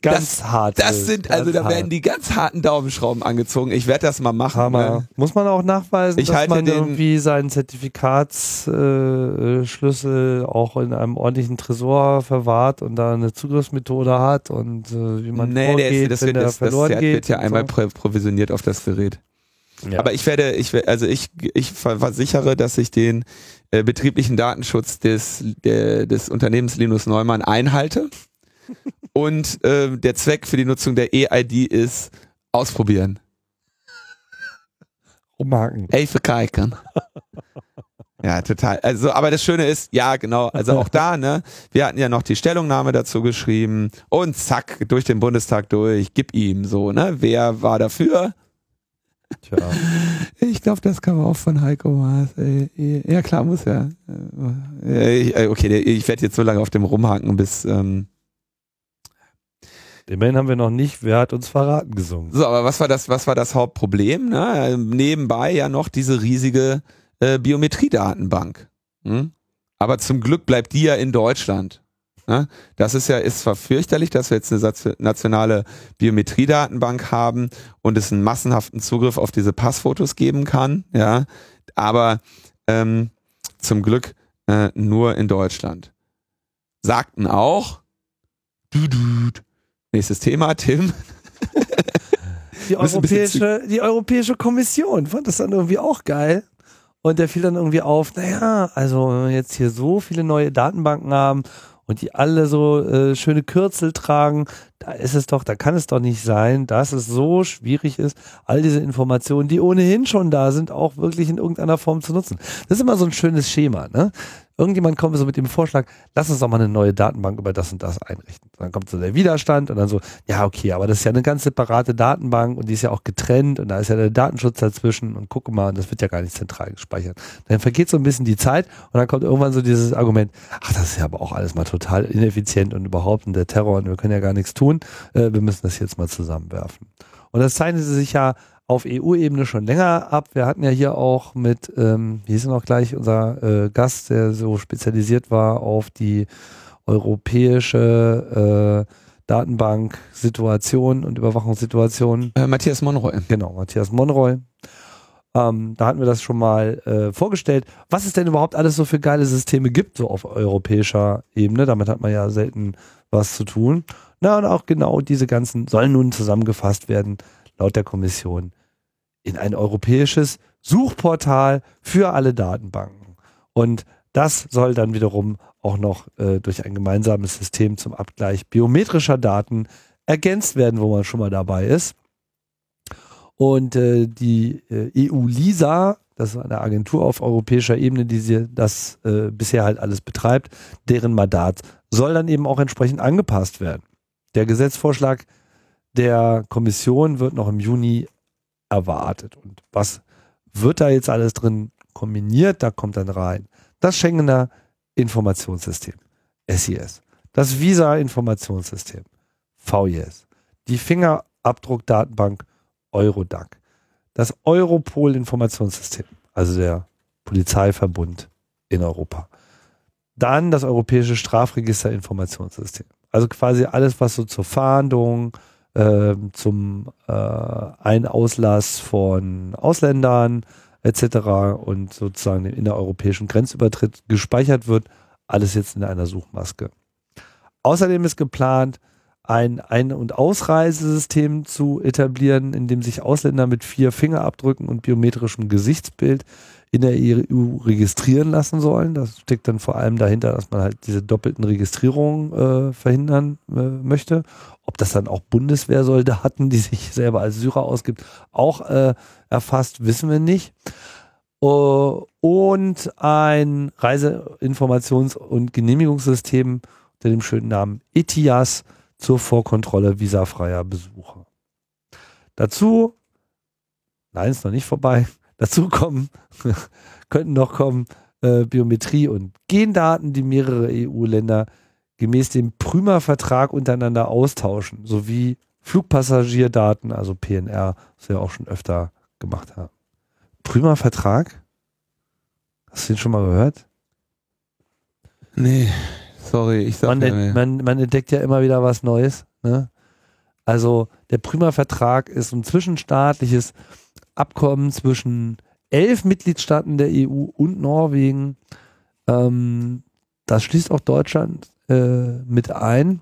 ganz das, hart. das sind also da hart. werden die ganz harten Daumenschrauben angezogen. Ich werde das mal machen. Hammer. ne? Muss man auch nachweisen, Ich dass halte man den- irgendwie seinen Zertifikatsschlüssel äh, auch in einem ordentlichen Tresor verwahrt und da eine Zugriffsmethode hat und äh, wie man Nee, vorgeht, der ist, das, wenn wird, der das, das verloren Zert geht. wird ja einmal so. provisioniert auf das Gerät. Ja. Aber ich werde, ich also ich, ich ver- versichere, dass ich den äh, betrieblichen Datenschutz des, der, des Unternehmens Linus Neumann einhalte. Und äh, der Zweck für die Nutzung der EID ist ausprobieren. umhaken. Ey, für Kaiken. Ja, total. Also, aber das Schöne ist, ja, genau, also auch da, ne, wir hatten ja noch die Stellungnahme dazu geschrieben und zack, durch den Bundestag durch, gib ihm so, ne, wer war dafür? Tja. Ich glaube, das kam auch von Heiko Maas. Ja, klar, muss ja. Äh, okay, ich werde jetzt so lange auf dem rumhaken, bis. Ähm Immerhin haben wir noch nicht, wer hat uns verraten gesungen. So, aber was war das, was war das Hauptproblem? Ne? Nebenbei ja noch diese riesige äh, Biometriedatenbank. Hm? Aber zum Glück bleibt die ja in Deutschland. Ne? Das ist ja, ist zwar fürchterlich, dass wir jetzt eine nationale Biometriedatenbank haben und es einen massenhaften Zugriff auf diese Passfotos geben kann, ja, aber ähm, zum Glück äh, nur in Deutschland. Sagten auch, nächstes Thema, Tim. Die europäische, die Europäische Kommission fand das dann irgendwie auch geil. Und der fiel dann irgendwie auf, naja, also wenn wir jetzt hier so viele neue Datenbanken haben und die alle so äh, schöne Kürzel tragen, da ist es doch, da kann es doch nicht sein, dass es so schwierig ist, all diese Informationen, die ohnehin schon da sind, auch wirklich in irgendeiner Form zu nutzen. Das ist immer so ein schönes Schema, ne? Irgendjemand kommt so mit dem Vorschlag, lass uns doch mal eine neue Datenbank über das und das einrichten. Und dann kommt so der Widerstand und dann so, ja, okay, aber das ist ja eine ganz separate Datenbank und die ist ja auch getrennt und da ist ja der Datenschutz dazwischen und guck mal, das wird ja gar nicht zentral gespeichert. Dann vergeht so ein bisschen die Zeit und dann kommt irgendwann so dieses Argument, ach, das ist ja aber auch alles mal total ineffizient und überhaupt und der Terror und wir können ja gar nichts tun, äh, wir müssen das jetzt mal zusammenwerfen. Und das zeichnete sich ja auf EU-Ebene schon länger ab. Wir hatten ja hier auch mit, ähm, wie hieß noch gleich, unser äh, Gast, der so spezialisiert war auf die europäische äh, Datenbank-Situation und Überwachungssituation. Äh, Matthias Monroy. Genau, Matthias Monroy. Ähm, da hatten wir das schon mal äh, vorgestellt, was es denn überhaupt alles so für geile Systeme gibt, so auf europäischer Ebene. Damit hat man ja selten was zu tun. Na, und auch genau diese ganzen sollen nun zusammengefasst werden, laut der Kommission, in ein europäisches Suchportal für alle Datenbanken. Und das soll dann wiederum auch noch äh, durch ein gemeinsames System zum Abgleich biometrischer Daten ergänzt werden, wo man schon mal dabei ist. Und äh, die äh, EU-LISA, das ist eine Agentur auf europäischer Ebene, die sie das äh, bisher halt alles betreibt, deren Mandat soll dann eben auch entsprechend angepasst werden. Der Gesetzvorschlag der Kommission wird noch im Juni erwartet. Und was wird da jetzt alles drin kombiniert? Da kommt dann rein das Schengener Informationssystem, SIS, das Visa-Informationssystem, VIS, die Fingerabdruckdatenbank Eurodac, das Europol-Informationssystem, also der Polizeiverbund in Europa. Dann das Europäische Strafregister-Informationssystem. Also quasi alles, was so zur Fahndung, zum äh, Ein-Auslass von Ausländern etc. und sozusagen den innereuropäischen Grenzübertritt gespeichert wird, alles jetzt in einer Suchmaske. Außerdem ist geplant, ein Ein- und Ausreisesystem zu etablieren, in dem sich Ausländer mit vier Fingerabdrücken und biometrischem Gesichtsbild in der EU registrieren lassen sollen. Das steckt dann vor allem dahinter, dass man halt diese doppelten Registrierungen äh, verhindern äh, möchte. Ob das dann auch Bundeswehrsoldaten, die sich selber als Syrer ausgibt, auch äh, erfasst, wissen wir nicht. Uh, und ein Reiseinformations- und Genehmigungssystem unter dem schönen Namen ETIAS zur Vorkontrolle visafreier Besucher. Dazu, nein, ist noch nicht vorbei, dazu kommen, könnten noch kommen äh, Biometrie und Gendaten, die mehrere EU-Länder gemäß dem Prümer-Vertrag untereinander austauschen, sowie Flugpassagierdaten, also PNR, was wir auch schon öfter gemacht haben. Prümer-Vertrag? Hast du den schon mal gehört? Nee, sorry, ich sag man, ja man, man entdeckt ja immer wieder was Neues. Ne? Also der Prümer-Vertrag ist ein zwischenstaatliches Abkommen zwischen elf Mitgliedstaaten der EU und Norwegen. Ähm, das schließt auch Deutschland äh, mit ein.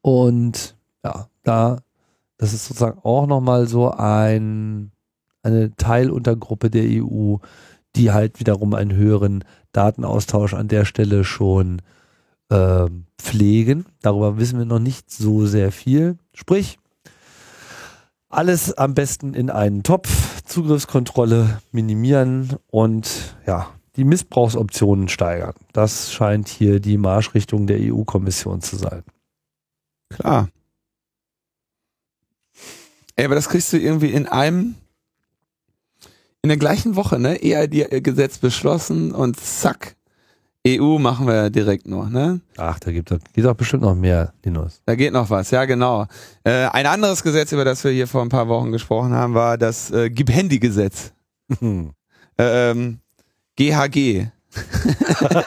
Und ja, da, das ist sozusagen auch nochmal so ein, eine Teiluntergruppe der EU, die halt wiederum einen höheren Datenaustausch an der Stelle schon äh, pflegen. Darüber wissen wir noch nicht so sehr viel. Sprich, alles am besten in einen Topf, Zugriffskontrolle minimieren und ja, die Missbrauchsoptionen steigern. Das scheint hier die Marschrichtung der EU-Kommission zu sein. Klar. Ey, aber das kriegst du irgendwie in einem In der gleichen Woche, ne? EID-Gesetz beschlossen und zack, EU machen wir direkt nur, ne? Ach, da gibt es geht doch bestimmt noch mehr, Linus. Da geht noch was, ja genau. Äh, ein anderes Gesetz, über das wir hier vor ein paar Wochen gesprochen haben, war das äh, Gib-Handy-Gesetz. Hm. Ähm, GHG.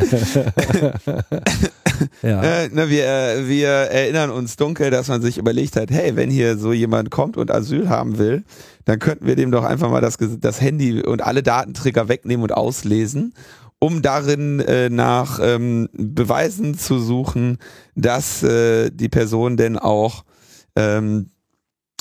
ja. Äh, ne, wir, äh, wir erinnern uns dunkel, dass man sich überlegt hat, hey, wenn hier so jemand kommt und Asyl haben will, dann könnten wir dem doch einfach mal das, das Handy und alle Datenträger wegnehmen und auslesen, um darin äh, nach ähm, Beweisen zu suchen, dass äh, die Person denn auch ähm,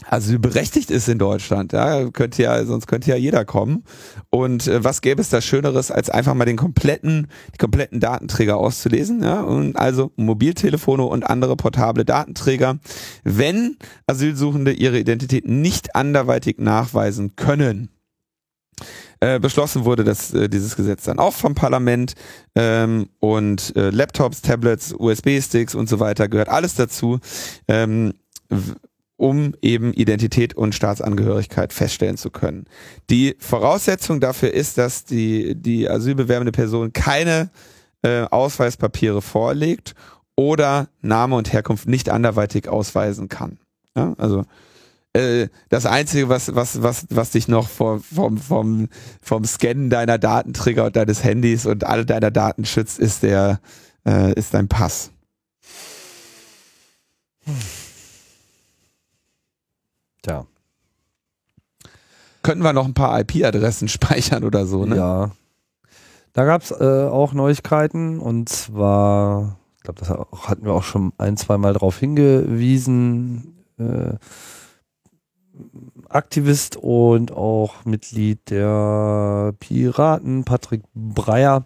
asylberechtigt ist in Deutschland. Ja, könnte ja, sonst könnte ja jeder kommen. Und äh, was gäbe es da Schöneres, als einfach mal den kompletten, die kompletten Datenträger auszulesen? Ja, und also Mobiltelefone und andere portable Datenträger, wenn Asylsuchende ihre Identität nicht anderweitig nachweisen können. Äh, beschlossen wurde dass äh, dieses Gesetz dann auch vom Parlament ähm, und äh, Laptops, Tablets, USB-Sticks und so weiter gehört alles dazu. Ähm, um eben Identität und Staatsangehörigkeit feststellen zu können. Die Voraussetzung dafür ist, dass die, die asylbewerbende Person keine äh, Ausweispapiere vorlegt oder Name und Herkunft nicht anderweitig ausweisen kann. Ja, also äh, das Einzige, was, was, was, was dich noch vor, vom, vom, vom Scannen deiner Datenträger und deines Handys und all deiner Daten schützt, ist der, äh, ist dein Pass. Hm. Tja. Könnten wir noch ein paar IP-Adressen speichern oder so, ne? Ja. Da gab es äh, auch Neuigkeiten und zwar, ich glaube, das hatten wir auch schon ein, zwei Mal darauf hingewiesen. Äh, Aktivist und auch Mitglied der Piraten, Patrick Breyer,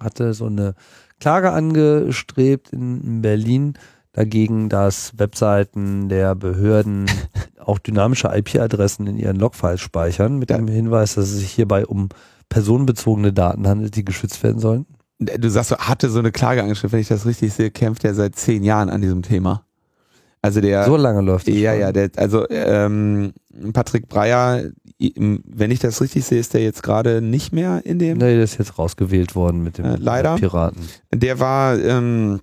hatte so eine Klage angestrebt in Berlin dagegen, dass Webseiten der Behörden auch dynamische IP-Adressen in ihren Logfiles speichern, mit ja. dem Hinweis, dass es sich hierbei um personenbezogene Daten handelt, die geschützt werden sollen? Du sagst, hatte so eine Klage angeschrieben, wenn ich das richtig sehe, kämpft er seit zehn Jahren an diesem Thema. Also der. So lange läuft es. Ja, schon. ja, der, also ähm, Patrick Breyer, wenn ich das richtig sehe, ist der jetzt gerade nicht mehr in dem. Nee, der ist jetzt rausgewählt worden mit dem äh, leider. Piraten. Der war ähm,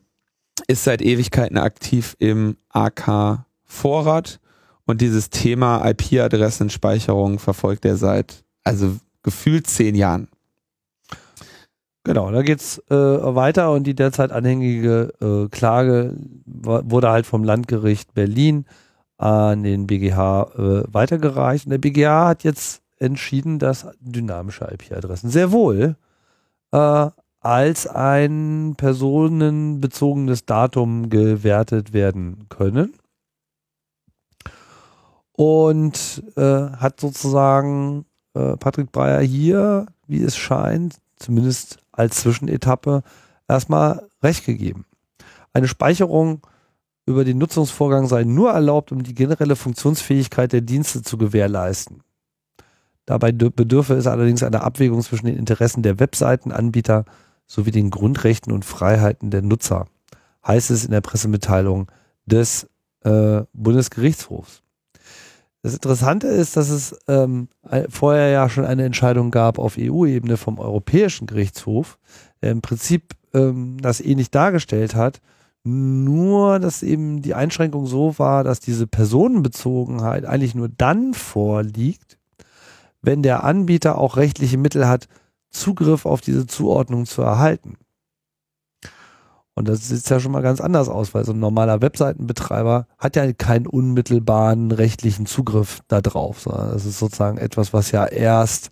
ist seit Ewigkeiten aktiv im AK Vorrat und dieses Thema IP-Adressenspeicherung verfolgt er seit, also gefühlt zehn Jahren. Genau, da geht's äh, weiter und die derzeit anhängige äh, Klage wurde halt vom Landgericht Berlin an den BGH äh, weitergereicht. Und der BGH hat jetzt entschieden, dass dynamische IP-Adressen sehr wohl äh, als ein personenbezogenes Datum gewertet werden können. Und äh, hat sozusagen äh, Patrick Breyer hier, wie es scheint, zumindest als Zwischenetappe, erstmal recht gegeben. Eine Speicherung über den Nutzungsvorgang sei nur erlaubt, um die generelle Funktionsfähigkeit der Dienste zu gewährleisten. Dabei bedürfe es allerdings einer Abwägung zwischen den Interessen der Webseitenanbieter sowie den Grundrechten und Freiheiten der Nutzer, heißt es in der Pressemitteilung des äh, Bundesgerichtshofs. Das Interessante ist, dass es ähm, vorher ja schon eine Entscheidung gab auf EU-Ebene vom Europäischen Gerichtshof, der im Prinzip ähm, das ähnlich dargestellt hat, nur dass eben die Einschränkung so war, dass diese Personenbezogenheit eigentlich nur dann vorliegt, wenn der Anbieter auch rechtliche Mittel hat, Zugriff auf diese Zuordnung zu erhalten. Und das sieht ja schon mal ganz anders aus, weil so ein normaler Webseitenbetreiber hat ja keinen unmittelbaren rechtlichen Zugriff darauf, sondern das ist sozusagen etwas, was ja erst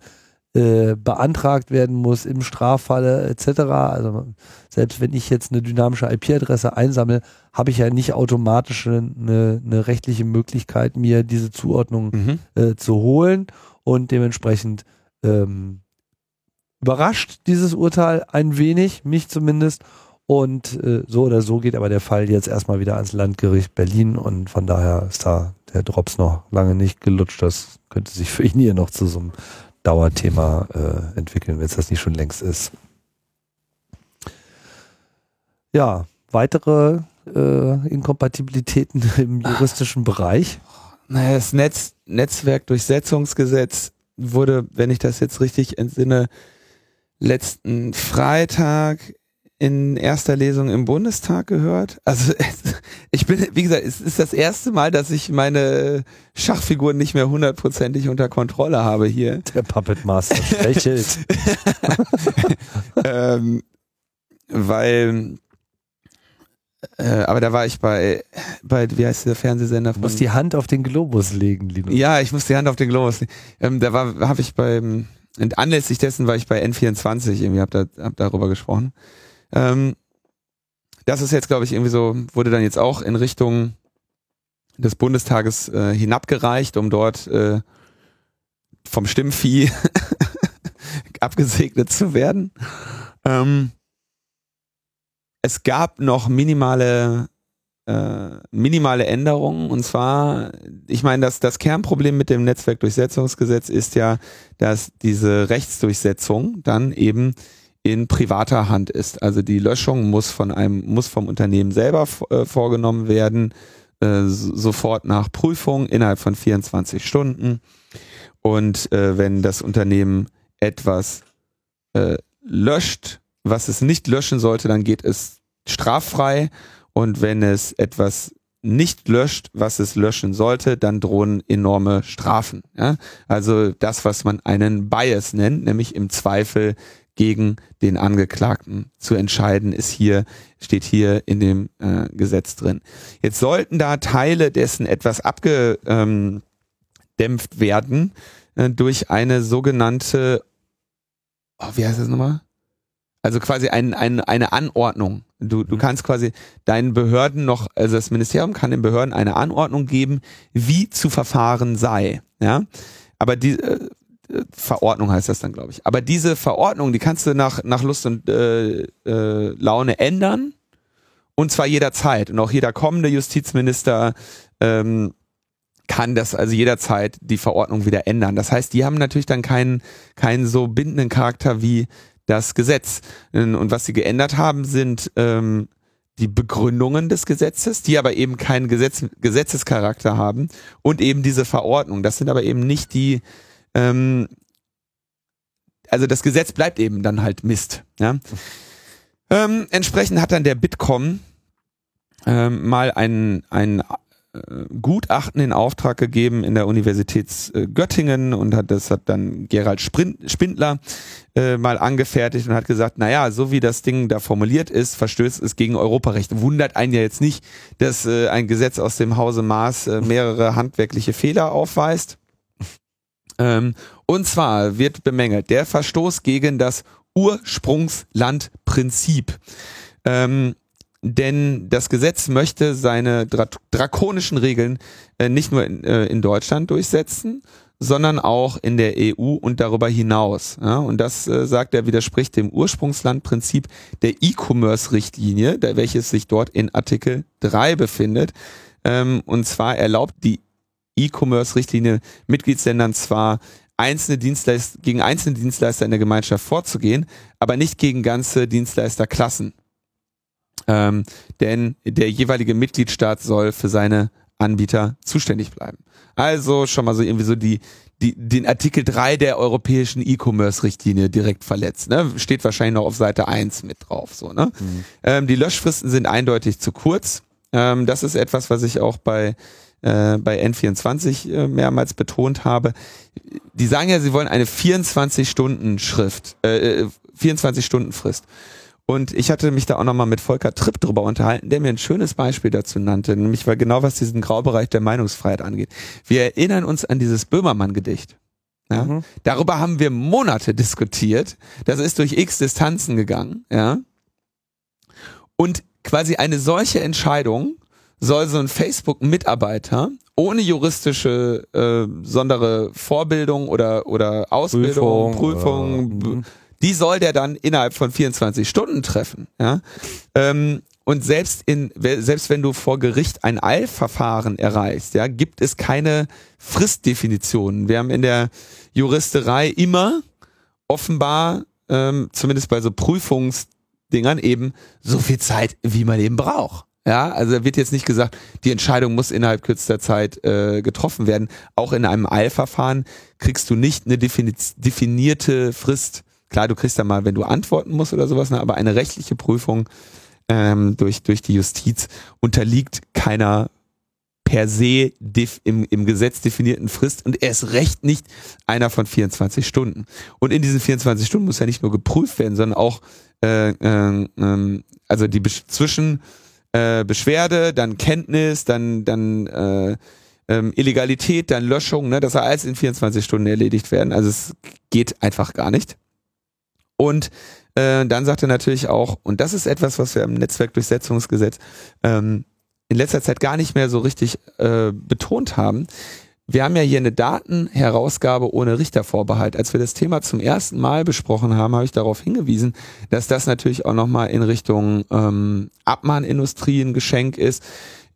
äh, beantragt werden muss im Straffalle etc. Also selbst wenn ich jetzt eine dynamische IP-Adresse einsammle, habe ich ja nicht automatisch eine, eine rechtliche Möglichkeit, mir diese Zuordnung mhm. äh, zu holen und dementsprechend ähm, überrascht dieses Urteil ein wenig, mich zumindest. Und äh, so oder so geht aber der Fall jetzt erstmal wieder ans Landgericht Berlin und von daher ist da der Drops noch lange nicht gelutscht. Das könnte sich für ihn hier noch zu so einem Dauerthema äh, entwickeln, wenn es das nicht schon längst ist. Ja, weitere äh, Inkompatibilitäten im juristischen Bereich. naja, das Netz, Netzwerkdurchsetzungsgesetz wurde, wenn ich das jetzt richtig entsinne, letzten Freitag in erster Lesung im Bundestag gehört. Also ich bin, wie gesagt, es ist das erste Mal, dass ich meine Schachfiguren nicht mehr hundertprozentig unter Kontrolle habe hier. Der Puppet Master lächelt. ähm, weil, äh, aber da war ich bei, bei, wie heißt der Fernsehsender? Du musst die Hand auf den Globus legen, Linus. Ja, ich muss die Hand auf den Globus legen. Ähm, da war, habe ich beim, und anlässlich dessen war ich bei N24, irgendwie hab, da, hab darüber gesprochen. Ähm, das ist jetzt, glaube ich, irgendwie so, wurde dann jetzt auch in Richtung des Bundestages äh, hinabgereicht, um dort äh, vom Stimmvieh abgesegnet zu werden. Ähm, es gab noch minimale äh, minimale Änderungen und zwar, ich meine, das, das Kernproblem mit dem Netzwerkdurchsetzungsgesetz ist ja, dass diese Rechtsdurchsetzung dann eben in privater Hand ist. Also die Löschung muss von einem, muss vom Unternehmen selber äh, vorgenommen werden, äh, sofort nach Prüfung innerhalb von 24 Stunden. Und äh, wenn das Unternehmen etwas äh, löscht, was es nicht löschen sollte, dann geht es straffrei. Und wenn es etwas nicht löscht, was es löschen sollte, dann drohen enorme Strafen. Ja? Also das, was man einen Bias nennt, nämlich im Zweifel gegen den Angeklagten zu entscheiden, ist hier, steht hier in dem äh, Gesetz drin. Jetzt sollten da Teile dessen etwas abgedämpft werden äh, durch eine sogenannte, oh, wie heißt das nochmal? Also quasi ein, ein, eine Anordnung. Du, du mhm. kannst quasi deinen Behörden noch, also das Ministerium kann den Behörden eine Anordnung geben, wie zu verfahren sei. Ja, aber die, äh, Verordnung heißt das dann, glaube ich. Aber diese Verordnung, die kannst du nach, nach Lust und äh, äh, Laune ändern. Und zwar jederzeit. Und auch jeder kommende Justizminister ähm, kann das also jederzeit die Verordnung wieder ändern. Das heißt, die haben natürlich dann keinen, keinen so bindenden Charakter wie das Gesetz. Und was sie geändert haben, sind ähm, die Begründungen des Gesetzes, die aber eben keinen Gesetz, Gesetzescharakter haben und eben diese Verordnung. Das sind aber eben nicht die ähm, also das Gesetz bleibt eben dann halt Mist. Ja? Ähm, entsprechend hat dann der Bitkom ähm, mal ein, ein äh, Gutachten in Auftrag gegeben in der Universität äh, Göttingen und hat das hat dann Gerald Spindler äh, mal angefertigt und hat gesagt, naja, so wie das Ding da formuliert ist, verstößt es gegen Europarecht. Wundert einen ja jetzt nicht, dass äh, ein Gesetz aus dem Hause Maas äh, mehrere handwerkliche Fehler aufweist. Ähm, und zwar wird bemängelt der Verstoß gegen das Ursprungslandprinzip. Ähm, denn das Gesetz möchte seine dra drakonischen Regeln äh, nicht nur in, äh, in, Deutschland durchsetzen, sondern auch in der EU und darüber hinaus. Ja, und das, äh, sagt er, widerspricht dem Ursprungslandprinzip der E-Commerce-Richtlinie, welches sich dort in Artikel 3 befindet. Ähm, und zwar erlaubt die E-Commerce-Richtlinie Mitgliedsländern zwar einzelne Dienstleister, gegen einzelne Dienstleister in der Gemeinschaft vorzugehen, aber nicht gegen ganze Dienstleisterklassen. Ähm, denn der jeweilige Mitgliedstaat soll für seine Anbieter zuständig bleiben. Also schon mal so irgendwie so die, die, den Artikel 3 der europäischen E-Commerce-Richtlinie direkt verletzt. Ne? Steht wahrscheinlich noch auf Seite 1 mit drauf. So, ne? Mhm. Ähm, die Löschfristen sind eindeutig zu kurz. Ähm, das ist etwas, was ich auch bei äh, bei N24 äh, mehrmals betont habe. Die sagen ja, sie wollen eine 24-Stunden-Schrift, äh, 24-Stunden-Frist. Und ich hatte mich da auch nochmal mit Volker Tripp drüber unterhalten, der mir ein schönes Beispiel dazu nannte, nämlich weil genau was diesen Graubereich der Meinungsfreiheit angeht. Wir erinnern uns an dieses Böhmermann-Gedicht. Ja? Mhm. Darüber haben wir Monate diskutiert. Das ist durch x Distanzen gegangen. Ja? Und quasi eine solche Entscheidung soll so ein Facebook-Mitarbeiter ohne juristische äh, sondere Vorbildung oder oder Ausbildung, Prüfung, Prüfung äh, die soll der dann innerhalb von 24 Stunden treffen. Ja? Ähm, und selbst in selbst wenn du vor Gericht ein Eilverfahren erreichst, ja, gibt es keine Fristdefinitionen. Wir haben in der Juristerei immer offenbar ähm, zumindest bei so Prüfungsdingern eben so viel Zeit, wie man eben braucht. Ja, also wird jetzt nicht gesagt, die Entscheidung muss innerhalb kürzester Zeit äh, getroffen werden. Auch in einem Eilverfahren kriegst du nicht eine definierte Frist. Klar, du kriegst da mal, wenn du antworten musst oder sowas, ne, aber eine rechtliche Prüfung ähm, durch, durch die Justiz unterliegt keiner per se im, im Gesetz definierten Frist und erst recht nicht einer von 24 Stunden. Und in diesen 24 Stunden muss ja nicht nur geprüft werden, sondern auch äh, äh, äh, also die Besch zwischen äh, Beschwerde, dann Kenntnis, dann dann äh, ähm, Illegalität, dann Löschung, ne, das soll alles in 24 Stunden erledigt werden. Also es geht einfach gar nicht. Und äh, dann sagt er natürlich auch, und das ist etwas, was wir im Netzwerkdurchsetzungsgesetz ähm, in letzter Zeit gar nicht mehr so richtig äh, betont haben. Wir haben ja hier eine Datenherausgabe ohne Richtervorbehalt. Als wir das Thema zum ersten Mal besprochen haben, habe ich darauf hingewiesen, dass das natürlich auch nochmal in Richtung ähm, Abmahnindustrie ein Geschenk ist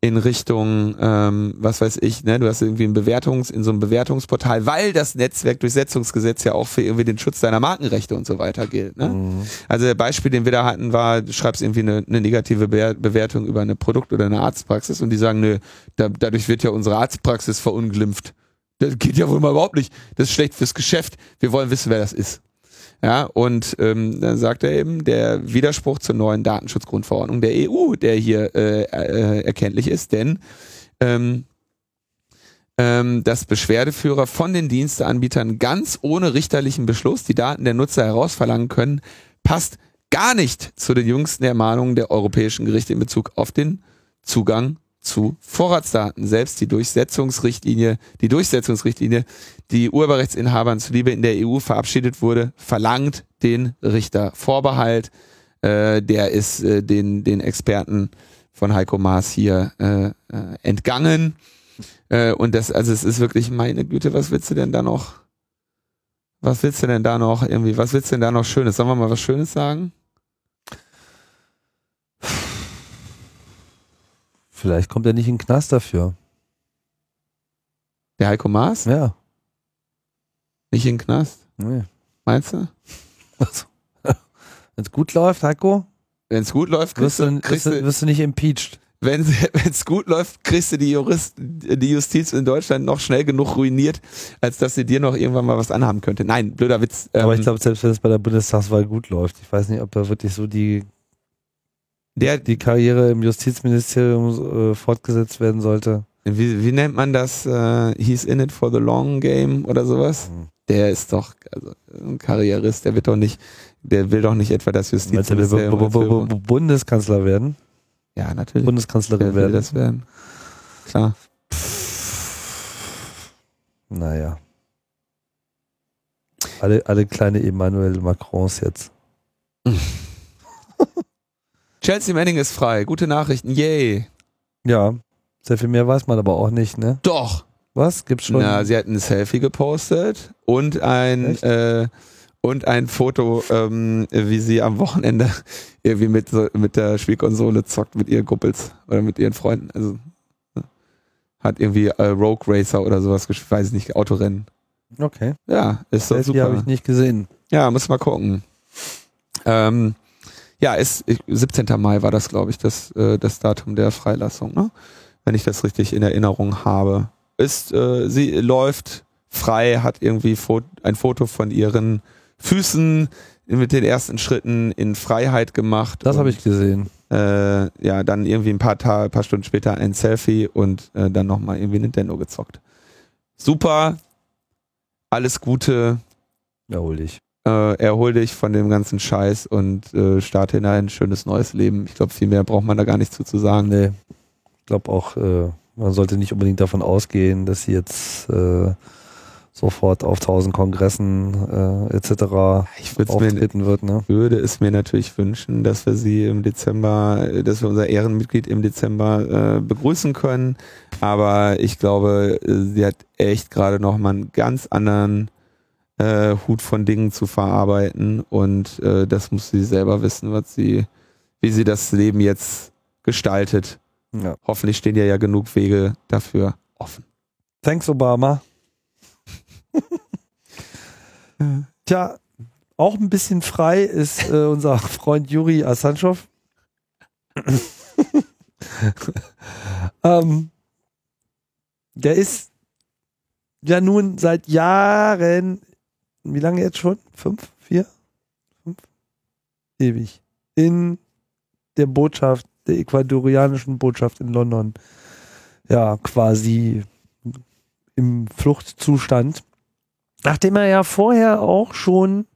in Richtung, ähm, was weiß ich, ne, du hast irgendwie ein Bewertungs, in so einem Bewertungsportal, weil das Netzwerkdurchsetzungsgesetz ja auch für irgendwie den Schutz deiner Markenrechte und so weiter gilt. Ne? Mhm. Also der Beispiel, den wir da hatten, war, du schreibst irgendwie eine, eine negative Bewertung über eine Produkt- oder eine Arztpraxis und die sagen, nö, da, dadurch wird ja unsere Arztpraxis verunglimpft. Das geht ja wohl mal überhaupt nicht. Das ist schlecht fürs Geschäft. Wir wollen wissen, wer das ist. Ja, und ähm, dann sagt er eben, der Widerspruch zur neuen Datenschutzgrundverordnung der EU, der hier äh, äh, erkenntlich ist, denn ähm, ähm, dass Beschwerdeführer von den Diensteanbietern ganz ohne richterlichen Beschluss die Daten der Nutzer herausverlangen können, passt gar nicht zu den jüngsten Ermahnungen der europäischen Gerichte in Bezug auf den Zugang zu Vorratsdaten. Selbst die Durchsetzungsrichtlinie, die Durchsetzungsrichtlinie, die Urheberrechtsinhabern zuliebe in der EU verabschiedet wurde, verlangt den Richtervorbehalt. Äh, der ist äh, den, den Experten von Heiko Maas hier äh, äh, entgangen. Äh, und das, also es ist wirklich, meine Güte, was willst du denn da noch? Was willst du denn da noch irgendwie, was willst du denn da noch Schönes? Sollen wir mal was Schönes sagen? Vielleicht kommt er nicht in den Knast dafür. Der Heiko Maas? Ja. Nicht in den Knast? Nee. Meinst du? Also, Wenn es gut läuft, Heiko? Wenn es gut läuft, kriegst wirst du, kriegst du, wirst du nicht impeached. Wenn es gut läuft, kriegst du die, Jurist, die Justiz in Deutschland noch schnell genug ruiniert, als dass sie dir noch irgendwann mal was anhaben könnte. Nein, blöder Witz. Ähm, Aber ich glaube, selbst wenn es bei der Bundestagswahl gut läuft, ich weiß nicht, ob da wirklich so die der die Karriere im Justizministerium äh, fortgesetzt werden sollte. Wie, wie nennt man das? Äh, he's in it for the long game oder sowas? Mhm. Der ist doch also, ein Karrierist, der wird doch nicht, der will doch nicht etwa das Justizministerium. Bundeskanzler werden? Ja, natürlich. Bundeskanzlerin werden. das werden. Klar. Naja. Alle, alle kleine Emmanuel Macrons jetzt. Chelsea Manning ist frei. Gute Nachrichten. Yay. Ja. Sehr viel mehr weiß man aber auch nicht, ne? Doch. Was? Gibt's schon? Na, sie hat ein Selfie gepostet und ein, äh, und ein Foto, ähm, wie sie am Wochenende irgendwie mit, mit der Spielkonsole zockt mit ihren Kumpels oder mit ihren Freunden. Also ne? hat irgendwie äh, Rogue Racer oder sowas gespielt, weiß ich nicht, Autorennen. Okay. Ja, ist doch super. habe ich nicht gesehen. Ja, muss mal gucken. Ähm, ja, ist 17. Mai war das, glaube ich, das, äh, das Datum der Freilassung, ne? wenn ich das richtig in Erinnerung habe. Ist, äh, sie läuft frei, hat irgendwie Fo ein Foto von ihren Füßen mit den ersten Schritten in Freiheit gemacht. Das habe ich gesehen. Äh, ja, dann irgendwie ein paar Tage, paar Stunden später ein Selfie und äh, dann nochmal irgendwie Nintendo gezockt. Super, alles Gute. Erhol dich äh, erhol dich von dem ganzen Scheiß und äh, starte in ein schönes neues Leben. Ich glaube, viel mehr braucht man da gar nicht zu, zu sagen. Nee. Ich glaube auch, äh, man sollte nicht unbedingt davon ausgehen, dass sie jetzt äh, sofort auf tausend Kongressen äh, etc. Ich auftreten mir, wird. Ne? würde es mir natürlich wünschen, dass wir sie im Dezember, dass wir unser Ehrenmitglied im Dezember äh, begrüßen können. Aber ich glaube, sie hat echt gerade noch mal einen ganz anderen äh, Hut von Dingen zu verarbeiten und äh, das muss sie selber wissen, was sie, wie sie das Leben jetzt gestaltet. Ja. Hoffentlich stehen ja ja genug Wege dafür offen. Thanks, Obama. Tja, auch ein bisschen frei ist äh, unser Freund Juri Asanchow. ähm, der ist ja nun seit Jahren, wie lange jetzt schon? Fünf? Vier? Fünf? Ewig. In der Botschaft, der ecuadorianischen Botschaft in London, ja, quasi im Fluchtzustand. Nachdem er ja vorher auch schon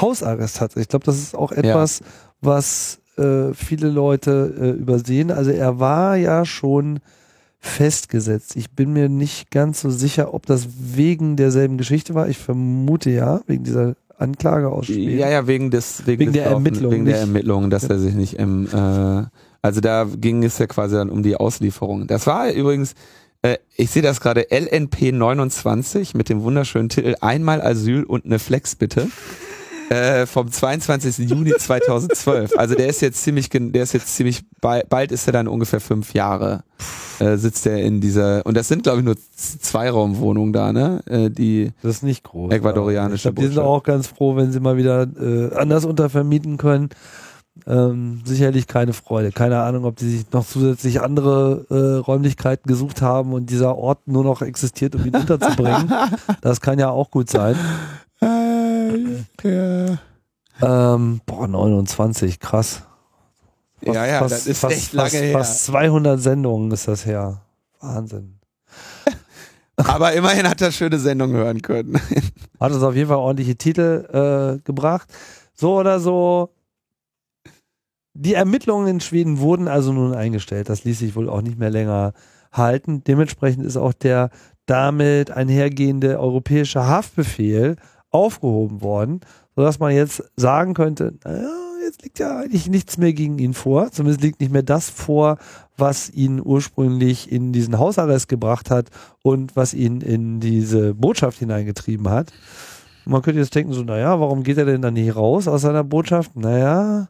Hausarrest hatte. Ich glaube, das ist auch etwas, ja. was äh, viele Leute äh, übersehen. Also er war ja schon festgesetzt. Ich bin mir nicht ganz so sicher, ob das wegen derselben Geschichte war. Ich vermute ja, wegen dieser Anklage aus Schweden. Ja, ja, wegen des wegen, wegen des der Ermittlung, wegen der Ermittlungen, dass ja. er sich nicht im äh, also da ging es ja quasi dann um die Auslieferung. Das war übrigens äh, ich sehe das gerade LNP 29 mit dem wunderschönen Titel Einmal Asyl und eine Flex bitte. Äh, vom 22. Juni 2012. Also der ist jetzt ziemlich, der ist jetzt ziemlich, bald ist er dann ungefähr fünf Jahre, äh, sitzt er in dieser, und das sind glaube ich nur Zweiraumwohnungen da, ne? Äh, die das ist nicht groß. Ecuadorianische. Ich glaube, die sind auch ganz froh, wenn sie mal wieder äh, anders untervermieten können. Ähm, sicherlich keine Freude. Keine Ahnung, ob die sich noch zusätzlich andere äh, Räumlichkeiten gesucht haben und dieser Ort nur noch existiert, um ihn unterzubringen. das kann ja auch gut sein. Ähm, boah, 29, krass. Fast, ja, ja, fast, das ist fast, echt lange fast, her. Fast 200 Sendungen ist das her. Wahnsinn. Aber immerhin hat er schöne Sendungen hören können. Hat uns auf jeden Fall ordentliche Titel äh, gebracht. So oder so. Die Ermittlungen in Schweden wurden also nun eingestellt. Das ließ sich wohl auch nicht mehr länger halten. Dementsprechend ist auch der damit einhergehende europäische Haftbefehl aufgehoben worden, sodass man jetzt sagen könnte, naja, jetzt liegt ja eigentlich nichts mehr gegen ihn vor. Zumindest liegt nicht mehr das vor, was ihn ursprünglich in diesen Hausarrest gebracht hat und was ihn in diese Botschaft hineingetrieben hat. Man könnte jetzt denken, so, naja, warum geht er denn dann nicht raus aus seiner Botschaft? Naja,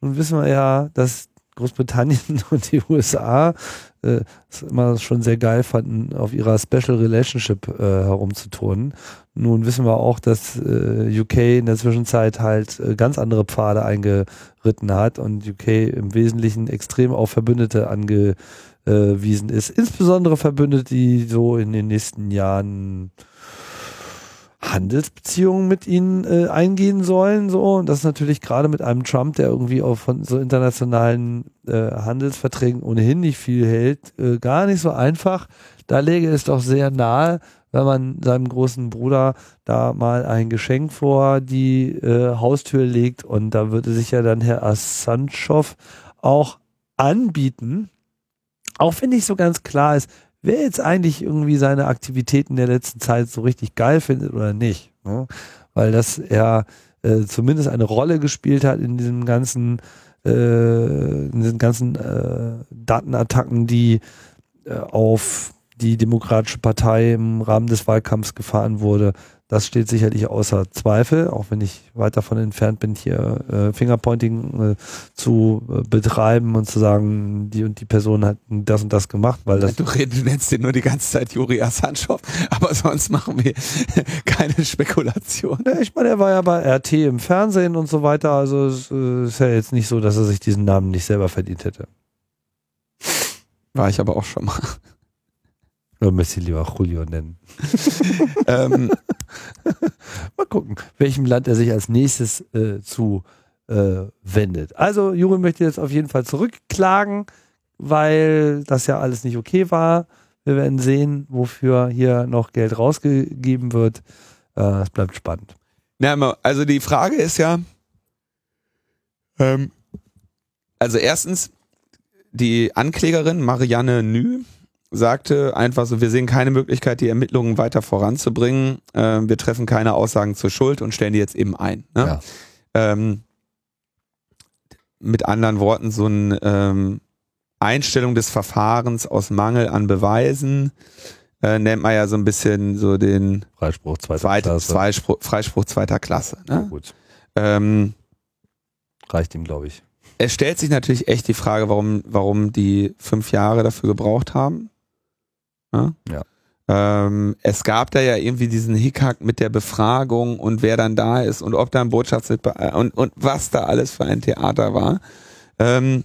nun wissen wir ja, dass Großbritannien und die USA äh, es immer schon sehr geil fanden, auf ihrer Special Relationship äh, herumzuturnen. Nun wissen wir auch, dass äh, UK in der Zwischenzeit halt äh, ganz andere Pfade eingeritten hat und UK im Wesentlichen extrem auf Verbündete angewiesen ist. Insbesondere Verbündete, die so in den nächsten Jahren Handelsbeziehungen mit ihnen äh, eingehen sollen. So, und das ist natürlich gerade mit einem Trump, der irgendwie auch von so internationalen äh, Handelsverträgen ohnehin nicht viel hält, äh, gar nicht so einfach. Da läge es doch sehr nahe, wenn man seinem großen Bruder da mal ein Geschenk vor die äh, Haustür legt und da würde sich ja dann Herr Assanchow auch anbieten, auch wenn nicht so ganz klar ist, wer jetzt eigentlich irgendwie seine Aktivitäten der letzten Zeit so richtig geil findet oder nicht. Ne? Weil das er äh, zumindest eine Rolle gespielt hat in diesem ganzen, äh, in diesen ganzen äh, Datenattacken, die äh, auf die Demokratische Partei im Rahmen des Wahlkampfs gefahren wurde. Das steht sicherlich außer Zweifel, auch wenn ich weit davon entfernt bin, hier äh, Fingerpointing äh, zu äh, betreiben und zu sagen, die und die Person hat das und das gemacht, weil das. Du, redest, du nennst dir nur die ganze Zeit Juri Assanchow, aber sonst machen wir keine Spekulation. Ja, ich meine, er war ja bei RT im Fernsehen und so weiter, also es äh, ist ja jetzt nicht so, dass er sich diesen Namen nicht selber verdient hätte. War ich aber auch schon mal. Oder möchte ich lieber Julio nennen. ähm, Mal gucken, welchem Land er sich als nächstes äh, zu äh, wendet. Also Juri möchte jetzt auf jeden Fall zurückklagen, weil das ja alles nicht okay war. Wir werden sehen, wofür hier noch Geld rausgegeben wird. Äh, es bleibt spannend. Na, also die Frage ist ja, ähm, also erstens, die Anklägerin Marianne Nü sagte einfach so, wir sehen keine Möglichkeit, die Ermittlungen weiter voranzubringen. Äh, wir treffen keine Aussagen zur Schuld und stellen die jetzt eben ein. Ne? Ja. Ähm, mit anderen Worten, so eine ähm, Einstellung des Verfahrens aus Mangel an Beweisen äh, nennt man ja so ein bisschen so den Freispruch zweiter Zweit, Klasse. Freispruch, Freispruch zweiter Klasse. Ne? Gut. Ähm, Reicht ihm, glaube ich. Es stellt sich natürlich echt die Frage, warum, warum die fünf Jahre dafür gebraucht haben. Ja. ja. Ähm, es gab da ja irgendwie diesen Hickhack mit der Befragung und wer dann da ist und ob da ein Botschaftsmitglied und, und was da alles für ein Theater war. Ähm,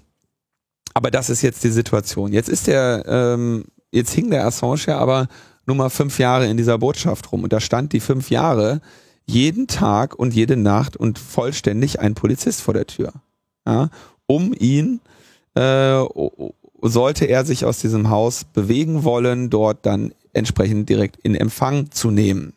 aber das ist jetzt die Situation. Jetzt ist der, ähm, jetzt hing der Assange ja aber nur mal fünf Jahre in dieser Botschaft rum und da stand die fünf Jahre jeden Tag und jede Nacht und vollständig ein Polizist vor der Tür. Ja, um ihn äh, sollte er sich aus diesem Haus bewegen wollen, dort dann entsprechend direkt in Empfang zu nehmen.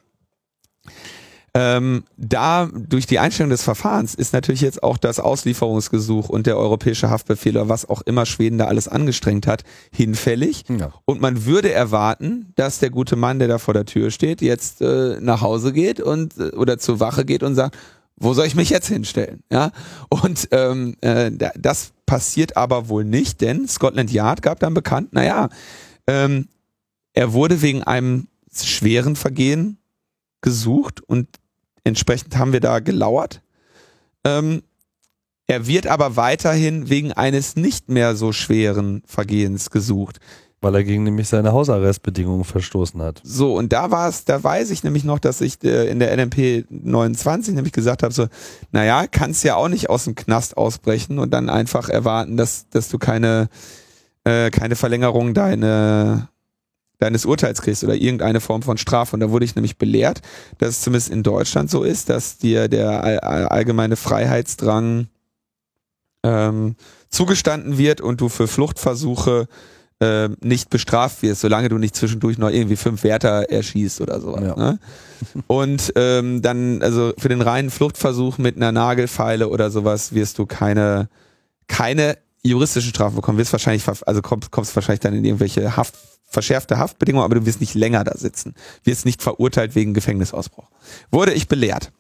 Ähm, da durch die Einstellung des Verfahrens ist natürlich jetzt auch das Auslieferungsgesuch und der europäische Haftbefehl oder was auch immer Schweden da alles angestrengt hat, hinfällig. Ja. Und man würde erwarten, dass der gute Mann, der da vor der Tür steht, jetzt äh, nach Hause geht und äh, oder zur Wache geht und sagt, wo soll ich mich jetzt hinstellen? Ja, und ähm, äh, das passiert aber wohl nicht, denn Scotland Yard gab dann bekannt, naja, ähm, er wurde wegen einem schweren Vergehen gesucht und entsprechend haben wir da gelauert. Ähm, er wird aber weiterhin wegen eines nicht mehr so schweren Vergehens gesucht. Weil er gegen nämlich seine Hausarrestbedingungen verstoßen hat. So, und da war es, da weiß ich nämlich noch, dass ich äh, in der NMP 29 nämlich gesagt habe, so, naja, kannst ja auch nicht aus dem Knast ausbrechen und dann einfach erwarten, dass, dass du keine, äh, keine Verlängerung deine, deines Urteils kriegst oder irgendeine Form von Strafe. Und da wurde ich nämlich belehrt, dass es zumindest in Deutschland so ist, dass dir der allgemeine Freiheitsdrang ähm, zugestanden wird und du für Fluchtversuche äh, nicht bestraft wirst, solange du nicht zwischendurch noch irgendwie fünf Wärter erschießt oder sowas. Ja. Ne? Und ähm, dann, also für den reinen Fluchtversuch mit einer Nagelfeile oder sowas wirst du keine, keine juristischen Strafen bekommen. Wirst wahrscheinlich, also kommst, kommst wahrscheinlich dann in irgendwelche Haft verschärfte Haftbedingungen, aber du wirst nicht länger da sitzen. Wirst nicht verurteilt wegen Gefängnisausbruch. Wurde ich belehrt.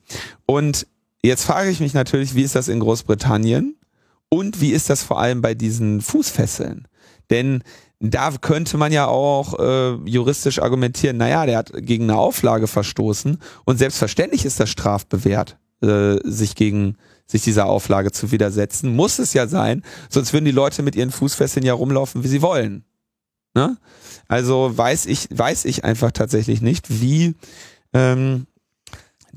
Und jetzt frage ich mich natürlich, wie ist das in Großbritannien? Und wie ist das vor allem bei diesen Fußfesseln? Denn da könnte man ja auch äh, juristisch argumentieren, naja, der hat gegen eine Auflage verstoßen und selbstverständlich ist das strafbewehrt, äh, sich gegen sich dieser Auflage zu widersetzen. Muss es ja sein, sonst würden die Leute mit ihren Fußfesseln ja rumlaufen, wie sie wollen. Ne? Also weiß ich, weiß ich einfach tatsächlich nicht, wie ähm,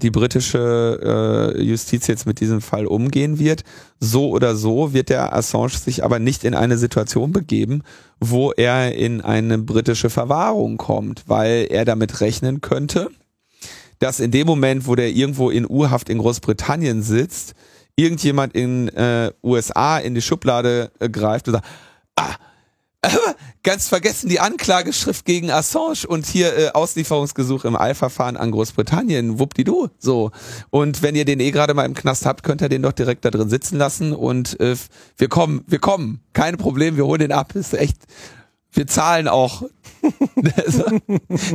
die britische äh, Justiz jetzt mit diesem Fall umgehen wird. So oder so wird der Assange sich aber nicht in eine Situation begeben, wo er in eine britische Verwahrung kommt, weil er damit rechnen könnte, dass in dem Moment, wo der irgendwo in U-Haft in Großbritannien sitzt, irgendjemand in äh, USA in die Schublade äh, greift und sagt, ah, ganz vergessen die Anklageschrift gegen Assange und hier äh, Auslieferungsgesuch im Eilverfahren an Großbritannien. Wuppdidu. So. Und wenn ihr den eh gerade mal im Knast habt, könnt ihr den doch direkt da drin sitzen lassen und äh, wir kommen, wir kommen. Kein Problem, wir holen den ab. Ist echt. Wir zahlen auch.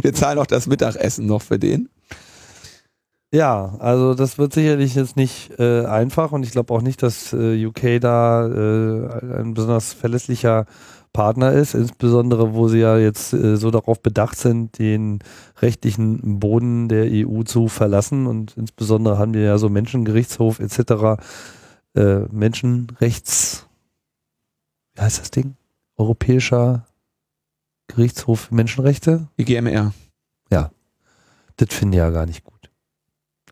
wir zahlen auch das Mittagessen noch für den. Ja, also das wird sicherlich jetzt nicht äh, einfach und ich glaube auch nicht, dass äh, UK da äh, ein besonders verlässlicher Partner ist, insbesondere wo sie ja jetzt äh, so darauf bedacht sind, den rechtlichen Boden der EU zu verlassen und insbesondere haben wir ja so Menschengerichtshof etc. Äh, Menschenrechts, wie heißt das Ding? Europäischer Gerichtshof für Menschenrechte? EGMR. Ja, das finde ich ja gar nicht gut.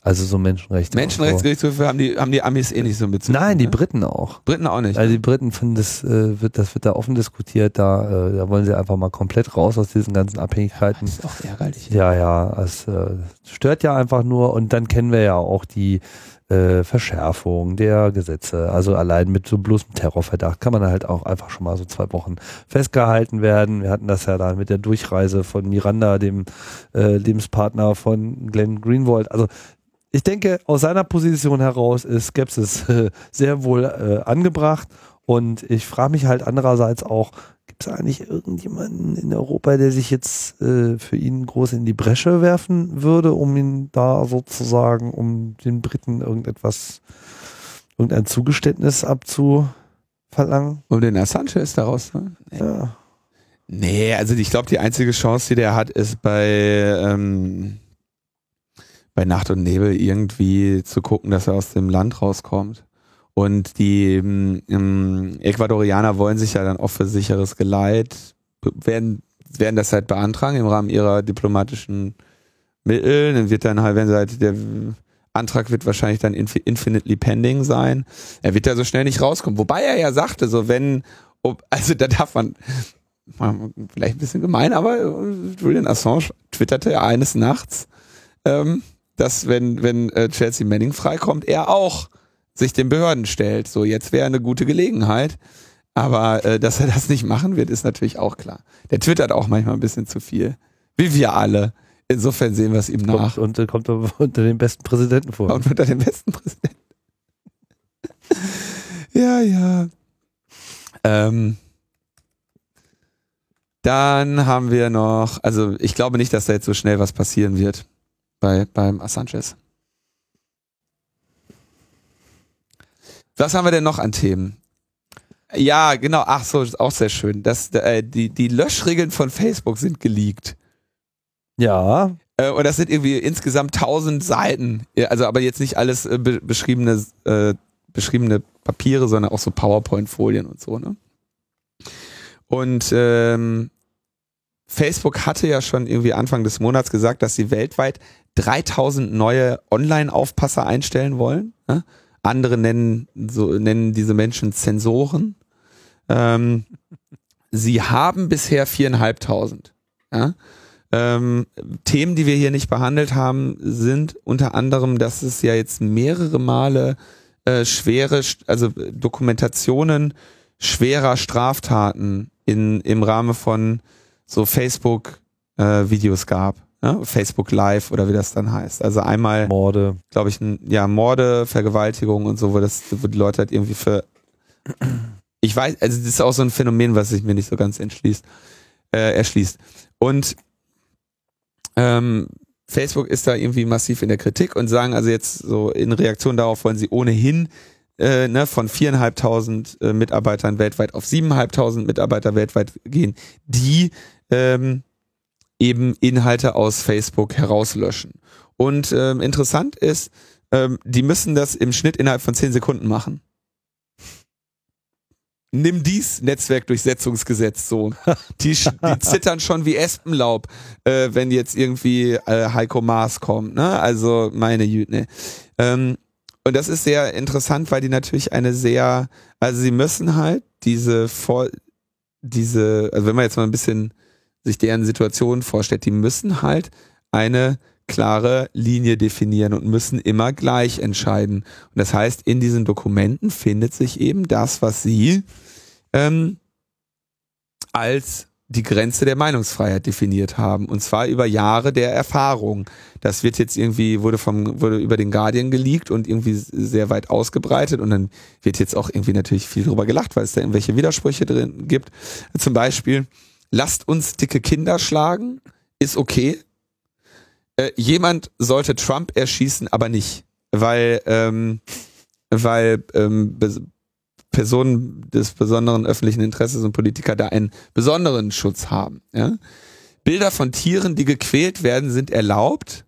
Also so Menschenrechte. Menschenrechtsgerichtshöfe haben die, haben die Amis eh nicht so mit Nein, die ne? Briten auch. Briten auch nicht. Also die Briten finden das, äh, wird, das wird da offen diskutiert, da, äh, da wollen sie einfach mal komplett raus aus diesen ganzen Abhängigkeiten. Das ist auch ärgerlich. Ja, ja, es äh, stört ja einfach nur und dann kennen wir ja auch die äh, Verschärfung der Gesetze. Also allein mit so bloßem Terrorverdacht kann man halt auch einfach schon mal so zwei Wochen festgehalten werden. Wir hatten das ja dann mit der Durchreise von Miranda, dem äh, Lebenspartner von Glenn Greenwald. Also ich denke, aus seiner Position heraus ist Skepsis äh, sehr wohl äh, angebracht. Und ich frage mich halt andererseits auch, gibt es eigentlich irgendjemanden in Europa, der sich jetzt äh, für ihn groß in die Bresche werfen würde, um ihn da sozusagen, um den Briten irgendetwas, irgendein Zugeständnis abzuverlangen? Um den Assange ist daraus, ne? Nee. Ja. Nee, also ich glaube, die einzige Chance, die der hat, ist bei ähm, bei Nacht und Nebel irgendwie zu gucken, dass er aus dem Land rauskommt. Und die ähm, Ecuadorianer wollen sich ja dann auch für sicheres Geleit, werden, werden das halt beantragen im Rahmen ihrer diplomatischen Mittel. Dann wird dann halt, wenn sie halt, der Antrag wird wahrscheinlich dann infinitely pending sein. Er wird da so schnell nicht rauskommen. Wobei er ja sagte, so wenn ob, also da darf man, vielleicht ein bisschen gemein, aber Julian Assange twitterte eines Nachts, ähm, dass wenn, wenn äh, Chelsea Manning freikommt, er auch sich den Behörden stellt. So, jetzt wäre eine gute Gelegenheit. Aber äh, dass er das nicht machen wird, ist natürlich auch klar. Der twittert auch manchmal ein bisschen zu viel. Wie wir alle. Insofern sehen wir es ihm nach. Und, und kommt unter den besten Präsidenten vor. Und unter den besten Präsidenten. ja, ja. Ähm, dann haben wir noch, also ich glaube nicht, dass da jetzt so schnell was passieren wird bei, beim Assanges. Was haben wir denn noch an Themen? Ja, genau. Ach so, ist auch sehr schön. Das, äh, die, die Löschregeln von Facebook sind geleakt. Ja. Äh, und das sind irgendwie insgesamt tausend Seiten. Also aber jetzt nicht alles äh, be beschriebene, äh, beschriebene Papiere, sondern auch so PowerPoint-Folien und so, ne? Und ähm, Facebook hatte ja schon irgendwie Anfang des Monats gesagt, dass sie weltweit 3000 neue Online-Aufpasser einstellen wollen. Ne? Andere nennen, so, nennen diese Menschen Zensoren. Ähm, sie haben bisher viereinhalbtausend. Ja? Ähm, Themen, die wir hier nicht behandelt haben, sind unter anderem, dass es ja jetzt mehrere Male äh, schwere, also Dokumentationen schwerer Straftaten in, im Rahmen von so Facebook-Videos äh, gab. Ja? Facebook Live oder wie das dann heißt. Also einmal Morde, glaube ich, ja Morde, Vergewaltigung und so, wo das, wo die Leute halt irgendwie für ich weiß, also das ist auch so ein Phänomen, was sich mir nicht so ganz entschließt, äh, erschließt. Und ähm, Facebook ist da irgendwie massiv in der Kritik und sagen also jetzt so in Reaktion darauf wollen sie ohnehin äh, ne, von viereinhalbtausend äh, Mitarbeitern weltweit auf siebeneinhalbtausend Mitarbeiter weltweit gehen, die ähm, eben Inhalte aus Facebook herauslöschen. Und ähm, interessant ist, ähm, die müssen das im Schnitt innerhalb von zehn Sekunden machen nimm dies Netzwerkdurchsetzungsgesetz so. Die, die zittern schon wie Espenlaub, äh, wenn jetzt irgendwie äh, Heiko Maas kommt. Ne? Also meine Jüte. Ne? Ähm, und das ist sehr interessant, weil die natürlich eine sehr, also sie müssen halt diese vor, diese, also wenn man jetzt mal ein bisschen sich deren Situation vorstellt, die müssen halt eine klare Linie definieren und müssen immer gleich entscheiden. Und das heißt, in diesen Dokumenten findet sich eben das, was sie ähm, als die Grenze der Meinungsfreiheit definiert haben. Und zwar über Jahre der Erfahrung. Das wird jetzt irgendwie, wurde vom, wurde über den Guardian geleakt und irgendwie sehr weit ausgebreitet. Und dann wird jetzt auch irgendwie natürlich viel drüber gelacht, weil es da irgendwelche Widersprüche drin gibt. Zum Beispiel, lasst uns dicke Kinder schlagen, ist okay. Äh, jemand sollte Trump erschießen, aber nicht. Weil, ähm, weil ähm, Personen des besonderen öffentlichen Interesses und Politiker da einen besonderen Schutz haben. Ja? Bilder von Tieren, die gequält werden, sind erlaubt,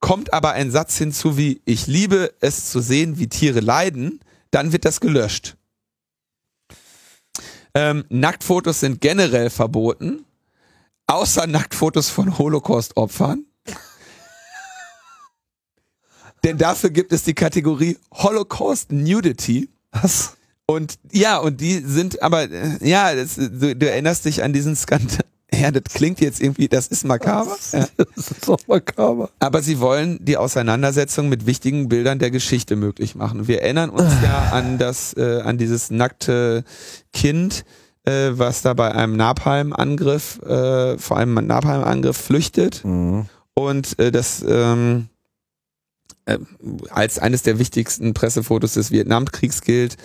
kommt aber ein Satz hinzu wie, ich liebe es zu sehen, wie Tiere leiden, dann wird das gelöscht. Ähm, Nacktfotos sind generell verboten, außer Nacktfotos von Holocaust-Opfern. Denn dafür gibt es die Kategorie Holocaust Nudity. Was? Und ja, und die sind aber, äh, ja, das, du, du erinnerst dich an diesen Skandal. Ja, das klingt jetzt irgendwie, das ist makaber. Ja. Das ist doch makaber. Aber sie wollen die Auseinandersetzung mit wichtigen Bildern der Geschichte möglich machen. Wir erinnern uns ja an das, äh, an dieses nackte Kind, äh, was da bei einem Napalm-Angriff, äh, vor allem Napalm-Angriff flüchtet. Mhm. Und äh, das ähm, äh, als eines der wichtigsten Pressefotos des Vietnamkriegs gilt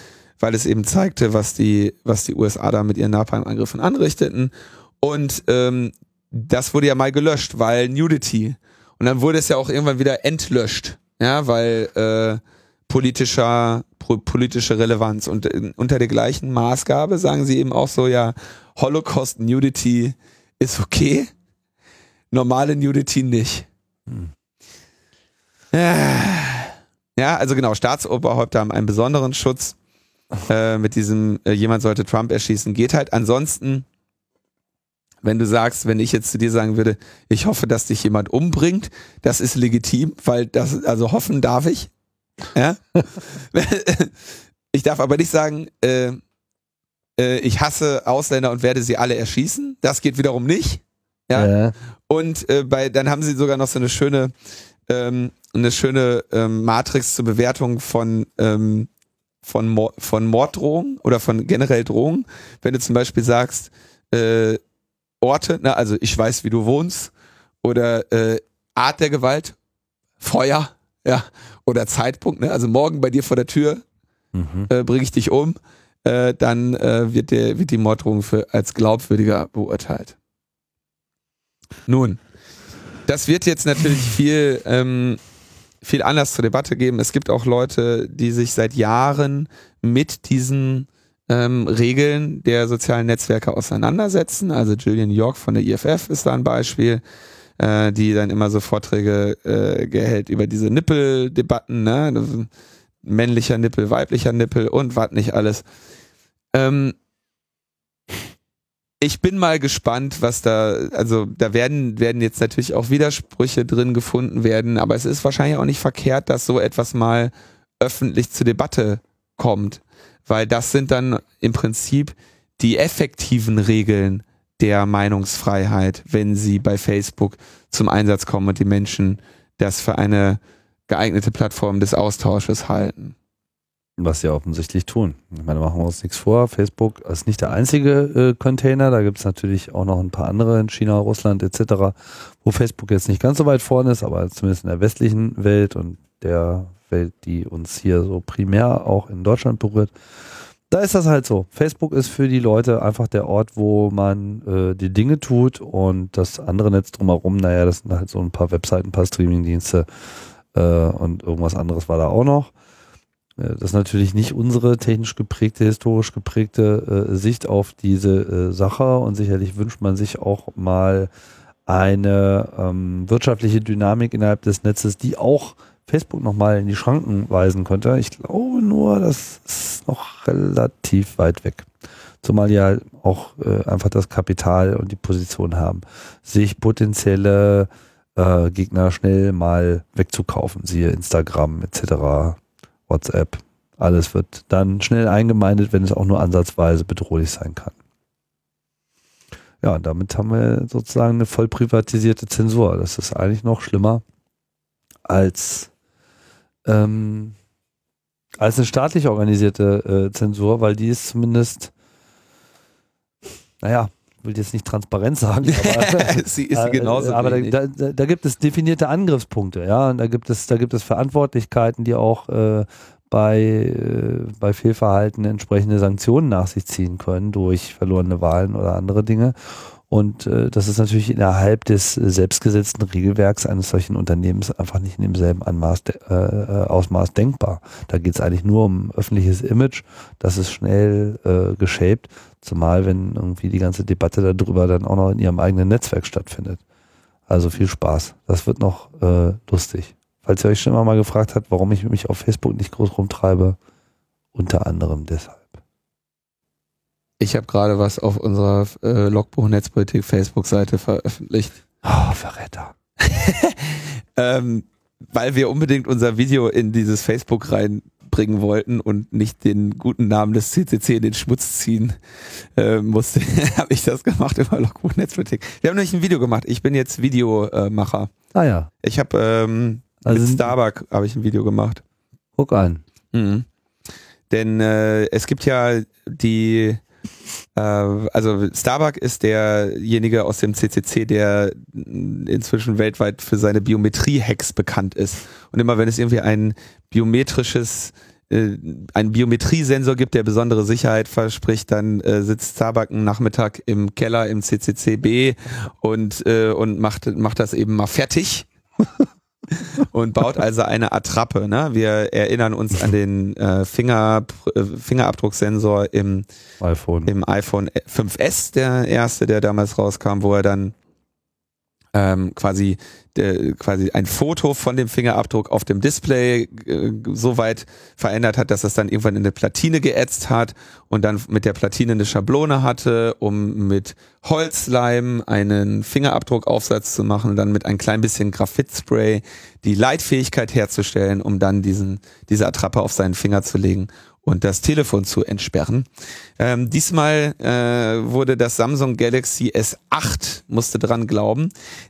weil es eben zeigte, was die, was die USA da mit ihren Napalm-Angriffen anrichteten. Und ähm, das wurde ja mal gelöscht, weil Nudity. Und dann wurde es ja auch irgendwann wieder entlöscht, ja, weil äh, politischer po politische Relevanz und äh, unter der gleichen Maßgabe sagen sie eben auch so, ja, Holocaust Nudity ist okay, normale Nudity nicht. Hm. Ja, also genau, Staatsoberhäupter haben einen besonderen Schutz äh, mit diesem, äh, jemand sollte Trump erschießen, geht halt. Ansonsten, wenn du sagst, wenn ich jetzt zu dir sagen würde, ich hoffe, dass dich jemand umbringt, das ist legitim, weil das, also hoffen darf ich. Ja? ich darf aber nicht sagen, äh, äh, ich hasse Ausländer und werde sie alle erschießen. Das geht wiederum nicht. Ja. Äh, Und äh, bei, dann haben sie sogar noch so eine schöne, ähm, eine schöne ähm, Matrix zur Bewertung von, ähm, von, Mor von Morddrohungen oder von generell Drohungen. Wenn du zum Beispiel sagst, äh, Orte, na, also ich weiß, wie du wohnst, oder äh, Art der Gewalt, Feuer, ja, oder Zeitpunkt, ne? also morgen bei dir vor der Tür mhm. äh, bringe ich dich um, äh, dann äh, wird, der, wird die Morddrohung für, als glaubwürdiger beurteilt. Nun, das wird jetzt natürlich viel, ähm, viel anders zur Debatte geben. Es gibt auch Leute, die sich seit Jahren mit diesen ähm, Regeln der sozialen Netzwerke auseinandersetzen. Also Julian York von der IFF ist da ein Beispiel, äh, die dann immer so Vorträge äh, gehält über diese Nippeldebatten, ne? Männlicher Nippel, weiblicher Nippel und was nicht alles. Ähm, ich bin mal gespannt, was da, also da werden, werden jetzt natürlich auch Widersprüche drin gefunden werden, aber es ist wahrscheinlich auch nicht verkehrt, dass so etwas mal öffentlich zur Debatte kommt, weil das sind dann im Prinzip die effektiven Regeln der Meinungsfreiheit, wenn sie bei Facebook zum Einsatz kommen und die Menschen das für eine geeignete Plattform des Austausches halten. Was sie offensichtlich tun. Ich meine, machen wir uns nichts vor. Facebook ist nicht der einzige äh, Container. Da gibt es natürlich auch noch ein paar andere in China, Russland etc., wo Facebook jetzt nicht ganz so weit vorne ist, aber zumindest in der westlichen Welt und der Welt, die uns hier so primär auch in Deutschland berührt. Da ist das halt so. Facebook ist für die Leute einfach der Ort, wo man äh, die Dinge tut und das andere Netz drumherum, naja, das sind halt so ein paar Webseiten, ein paar Streamingdienste äh, und irgendwas anderes war da auch noch. Äh, Das ist natürlich nicht unsere technisch geprägte, historisch geprägte äh, Sicht auf diese äh, Sache und sicherlich wünscht man sich auch mal eine ähm, wirtschaftliche Dynamik innerhalb des Netzes, die auch Facebook nochmal in die Schranken weisen könnte. Ich glaube nur, das ist noch relativ weit weg. Zumal die halt auch äh, einfach das Kapital und die Position haben, sich potenzielle äh, Gegner schnell mal wegzukaufen, siehe Instagram etc. WhatsApp. Alles wird dann schnell eingemeindet, wenn es auch nur ansatzweise bedrohlich sein kann. Ja, und damit haben wir sozusagen eine voll privatisierte Zensur. Das ist eigentlich noch schlimmer als, ähm, als eine staatlich organisierte äh, Zensur, weil die ist zumindest, naja, will jetzt nicht transparent sagen, aber sie ist genauso äh, aber da, da, da gibt es definierte Angriffspunkte, ja, und da gibt es, da gibt es Verantwortlichkeiten, die auch äh, bei, äh, bei Fehlverhalten entsprechende Sanktionen nach sich ziehen können durch verlorene Wahlen oder andere Dinge. Und äh, das ist natürlich innerhalb des selbstgesetzten Regelwerks eines solchen Unternehmens einfach nicht in demselben Anmaß, äh, äh, Ausmaß denkbar. Da geht es eigentlich nur um öffentliches Image, das ist schnell äh, geshaped, zumal wenn irgendwie die ganze Debatte darüber dann auch noch in ihrem eigenen Netzwerk stattfindet. Also viel Spaß. Das wird noch äh, lustig. Falls ihr euch schon immer mal gefragt habt, warum ich mich auf Facebook nicht groß rumtreibe, unter anderem deshalb. Ich habe gerade was auf unserer äh, Logbuch Netzpolitik Facebook-Seite veröffentlicht, Oh, Verräter. ähm, weil wir unbedingt unser Video in dieses Facebook reinbringen wollten und nicht den guten Namen des CCC in den Schmutz ziehen äh, musste, habe ich das gemacht über Logbuch Netzpolitik. Wir haben nämlich ein Video gemacht. Ich bin jetzt Videomacher. Ah ja, Ich habe ähm, Also- mit Starbuck habe ich ein Video gemacht. guck an. Mhm. Denn äh, es gibt ja die, also Starbuck ist derjenige aus dem CCC, der inzwischen weltweit für seine Biometrie-Hacks bekannt ist. Und immer wenn es irgendwie ein biometrisches äh, einen Biometriesensor gibt, der besondere Sicherheit verspricht, dann äh, sitzt Starbuck einen Nachmittag im Keller im CCCB und äh, und macht macht das eben mal fertig und baut also eine Attrappe. Ne? Wir erinnern uns an den äh, Finger, äh, Fingerabdrucksensor im, iPhone. im iPhone 5S, der erste, der damals rauskam, wo er dann ähm, quasi der, quasi ein Foto von dem Fingerabdruck auf dem Display äh, so weit verändert hat, dass es dann irgendwann in eine Platine geätzt hat und dann mit der Platine eine Schablone hatte, um mit Holzleim einen Fingerabdruckaufsatz zu machen dann mit ein klein bisschen Graphitspray die Leitfähigkeit herzustellen, um dann diesen diese Attrappe auf seinen Finger zu legen und das Telefon zu entsperren. Ähm, diesmal äh, wurde das Samsung Galaxy S8 musste dran glauben,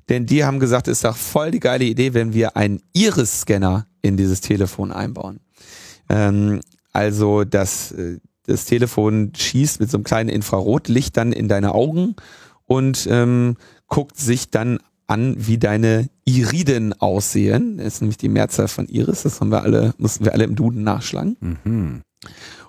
denn die haben gesagt, ist doch voll die geile Idee, wenn wir einen Iris-Scanner in dieses Telefon einbauen. Ähm, also das, äh, das Telefon schießt mit so einem kleinen Infrarotlicht dann in deine Augen und ähm, guckt sich dann an, wie deine Iriden aussehen. Das ist nämlich die Mehrzahl von Iris, das haben wir alle, mussten wir alle im Duden nachschlagen. Mhm.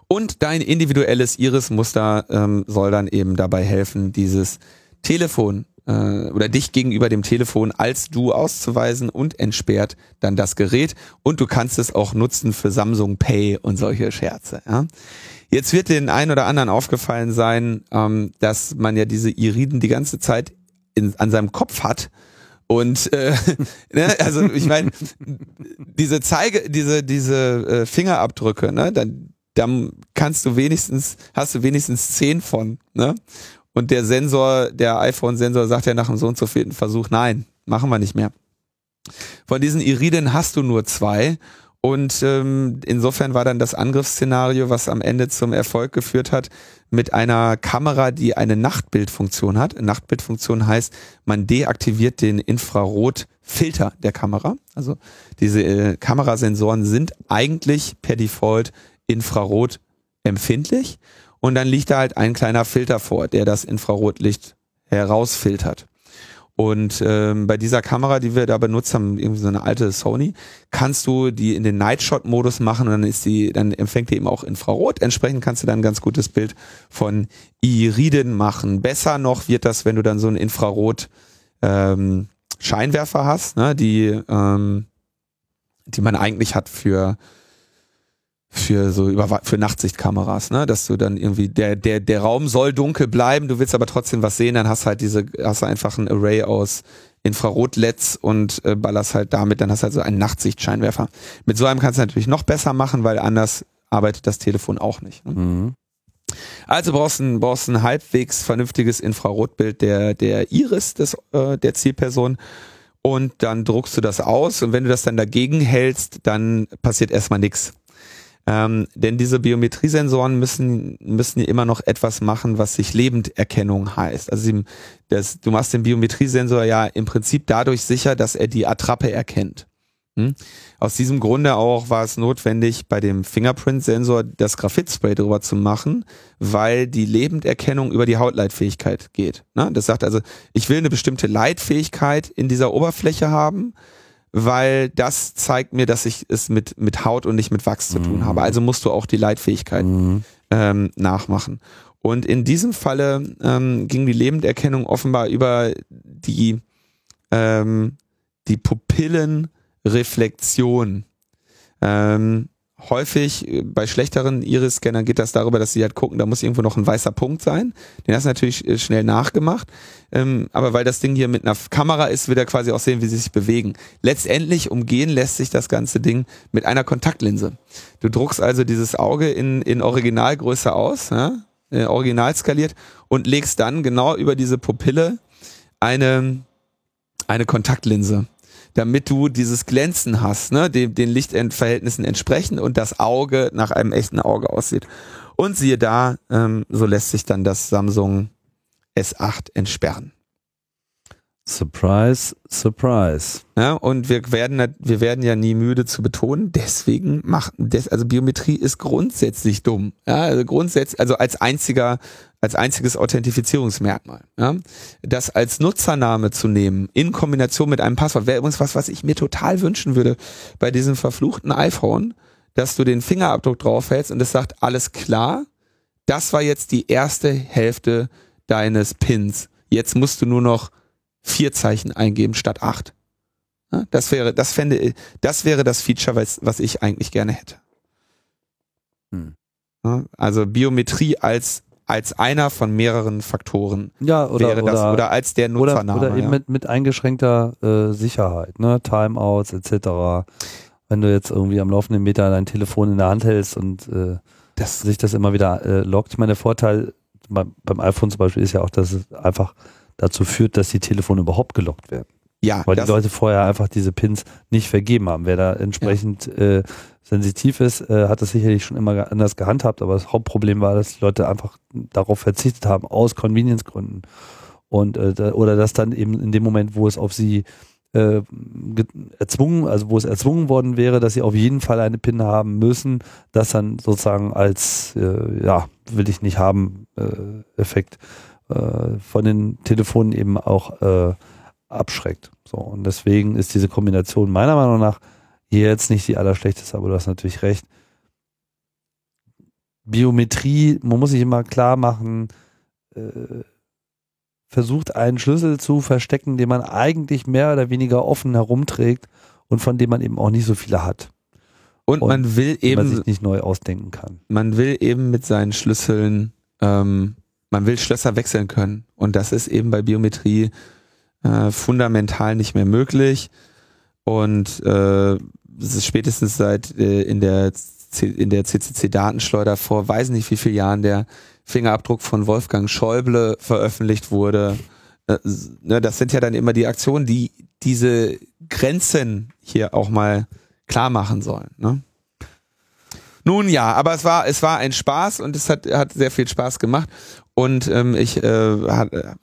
Und dein individuelles Iris-Muster ähm, soll dann eben dabei helfen, dieses Telefon äh, oder dich gegenüber dem Telefon als du auszuweisen und entsperrt dann das Gerät. Und du kannst es auch nutzen für Samsung Pay und solche Scherze. Ja? Jetzt wird den einen oder anderen aufgefallen sein, ähm, dass man ja diese Iriden die ganze Zeit in, an seinem Kopf hat. Und äh, ne, also ich meine, diese Zeige, diese, diese äh, Fingerabdrücke, ne, dann, dann kannst du wenigstens, hast du wenigstens zehn von, ne? Und der Sensor, der iPhone-Sensor sagt ja nach dem so und so vierten Versuch, nein, machen wir nicht mehr. Von diesen Iriden hast du nur zwei. Und ähm, insofern war dann das Angriffsszenario, was am Ende zum Erfolg geführt hat, mit einer Kamera, die eine Nachtbildfunktion hat. Nachtbildfunktion heißt, man deaktiviert den Infrarotfilter der Kamera. Also diese äh, Kamerasensoren sind eigentlich per Default Infrarot empfindlich und dann liegt da halt ein kleiner Filter vor, der das Infrarotlicht herausfiltert. Und ähm, bei dieser Kamera, die wir da benutzt haben, irgendwie so eine alte Sony, kannst du die in den Nightshot-Modus machen und dann ist die, dann empfängt die eben auch Infrarot. Entsprechend kannst du dann ein ganz gutes Bild von Iriden machen. Besser noch wird das, wenn du dann so einen Infrarot ähm, Scheinwerfer hast, ne, die, ähm, die man eigentlich hat für für so über für Nachtsichtkameras, ne, dass du dann irgendwie der der der Raum soll dunkel bleiben, du willst aber trotzdem was sehen, dann hast halt diese hast du einfach ein Array aus Infrarot-LEDs und äh, ballerst halt damit, dann hast du halt so einen Nachtsichtscheinwerfer. Mit so einem kannst du natürlich noch besser machen, weil anders arbeitet das Telefon auch nicht. Ne? Mhm. Also brauchst ein brauchst ein halbwegs vernünftiges Infrarotbild der der Iris des äh, der Zielperson und dann druckst du das aus und wenn du das dann dagegen hältst, dann passiert erstmal nichts ähm, denn diese Biometriesensoren müssen, müssen ja immer noch etwas machen, was sich Lebenderkennung heißt. Also sie, das, du machst den Biometriesensor ja im Prinzip dadurch sicher, dass er die Attrappe erkennt. Hm? Aus diesem Grunde auch war es notwendig, bei dem Fingerprint-Sensor das Graphitspray drüber zu machen, weil die Lebenderkennung über die Hautleitfähigkeit geht. Ne? Das sagt also, ich will eine bestimmte Leitfähigkeit in dieser Oberfläche haben weil das zeigt mir, dass ich es mit, mit Haut und nicht mit Wachs zu tun mhm. habe. Also musst du auch die Leitfähigkeit mhm. ähm, nachmachen. Und in diesem Falle ähm, ging die Lebenderkennung offenbar über die, ähm, die Pupillenreflexion. Ähm, häufig äh, bei schlechteren Iris-Scannern geht das darüber, dass sie halt gucken, da muss irgendwo noch ein weißer Punkt sein. Den hast du natürlich äh, schnell nachgemacht. Ähm, aber weil das Ding hier mit einer Kamera ist, wird er quasi auch sehen, wie sie sich bewegen. Letztendlich umgehen lässt sich das ganze Ding mit einer Kontaktlinse. Du druckst also dieses Auge in, in Originalgröße aus, ja? äh, original skaliert und legst dann genau über diese Pupille eine, eine Kontaktlinse damit du dieses Glänzen hast, ne, dem, den Lichtverhältnissen entsprechend und das Auge nach einem echten Auge aussieht. Und siehe da, ähm, so lässt sich dann das Samsung S8 entsperren. Surprise, surprise. Ja, und wir werden, wir werden ja nie müde zu betonen, deswegen macht, also Biometrie ist grundsätzlich dumm. Ja, also grundsätzlich, also als einziger, als einziges Authentifizierungsmerkmal. Ja, das als Nutzername zu nehmen, in Kombination mit einem Passwort, wäre übrigens was, was ich mir total wünschen würde bei diesem verfluchten iPhone, dass du den Fingerabdruck draufhältst und es sagt, alles klar, das war jetzt die erste Hälfte deines Pins. Jetzt musst du nur noch vier Zeichen eingeben statt acht. Ja, das wäre, das fände, das wäre das Feature, was, was ich eigentlich gerne hätte. Hm. Ja, also Biometrie als als einer von mehreren Faktoren ja, oder, wäre das oder, oder als der Nutzername. Oder, oder eben ja. mit, mit eingeschränkter äh, Sicherheit, ne? Timeouts etc. Wenn du jetzt irgendwie am laufenden Meter dein Telefon in der Hand hältst und äh, das sich das immer wieder äh, lockt. Ich meine, der Vorteil beim, beim iPhone zum Beispiel ist ja auch, dass es einfach dazu führt, dass die Telefone überhaupt gelockt werden. Ja, Weil die Leute vorher einfach diese Pins nicht vergeben haben. Wer da entsprechend äh, sensitiv ist, äh, hat das sicherlich schon immer anders gehandhabt, aber das Hauptproblem war, dass die Leute einfach darauf verzichtet haben, aus Convenience-Gründen. Und äh, da, oder dass dann eben in dem Moment, wo es auf sie äh, ge- erzwungen, also wo es erzwungen worden wäre, dass sie auf jeden Fall eine PIN haben müssen, das dann sozusagen als äh, ja, will ich nicht haben, äh, Effekt äh, von den Telefonen eben auch äh, abschreckt. So, und deswegen ist diese Kombination meiner Meinung nach jetzt nicht die allerschlechteste, aber du hast natürlich recht. Biometrie, man muss sich immer klar machen, äh, versucht einen Schlüssel zu verstecken, den man eigentlich mehr oder weniger offen herumträgt und von dem man eben auch nicht so viele hat, und, und man will die man eben, sich nicht neu ausdenken kann. man will eben mit seinen Schlüsseln, ähm, man will Schlösser wechseln können. Und das ist eben bei Biometrie äh, fundamental nicht mehr möglich. Und äh, spätestens seit äh, in der C in der CCC-Datenschleuder vor weiß nicht wie vielen Jahren der Fingerabdruck von Wolfgang Schäuble veröffentlicht wurde. Äh, ne, das sind ja dann immer die Aktionen, die diese Grenzen hier auch mal klar machen sollen. Ne? Nun ja, aber es war es war ein Spaß und es hat hat sehr viel Spaß gemacht und ähm, ich äh, äh,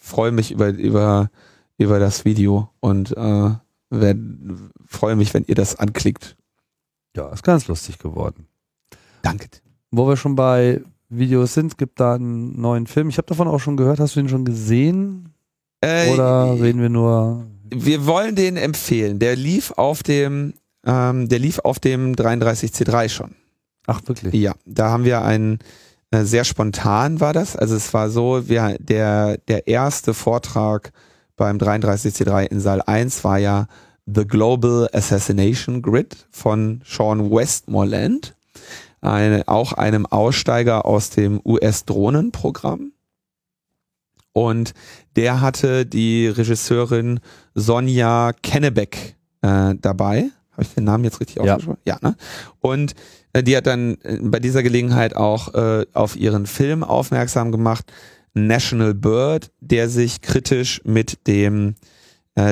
freue mich über über über das Video und äh, werd, freue mich, wenn ihr das anklickt. Ja, ist ganz lustig geworden. Danke. Wo wir schon bei Videos sind, gibt da einen neuen Film. Ich habe davon auch schon gehört. Hast du ihn schon gesehen? Äh, Oder reden wir nur? wir wollen den empfehlen. Der lief auf dem ähm, der lief auf dem 33C3 schon. Ach, wirklich? Ja, da haben wir einen äh, sehr spontan war das. Also es war so, wir, der, der erste Vortrag beim 33C3 in Saal 1 war ja The Global Assassination Grid von Sean Westmoreland, eine, auch einem Aussteiger aus dem US-Drohnenprogramm. Und der hatte die Regisseurin Sonja Kennebeck äh, dabei. Habe ich den Namen jetzt richtig Ja. aufgeschrieben? Ja, ne? Und äh, die hat dann äh, bei dieser Gelegenheit auch äh, auf ihren Film aufmerksam gemacht, National Bird, der sich kritisch mit dem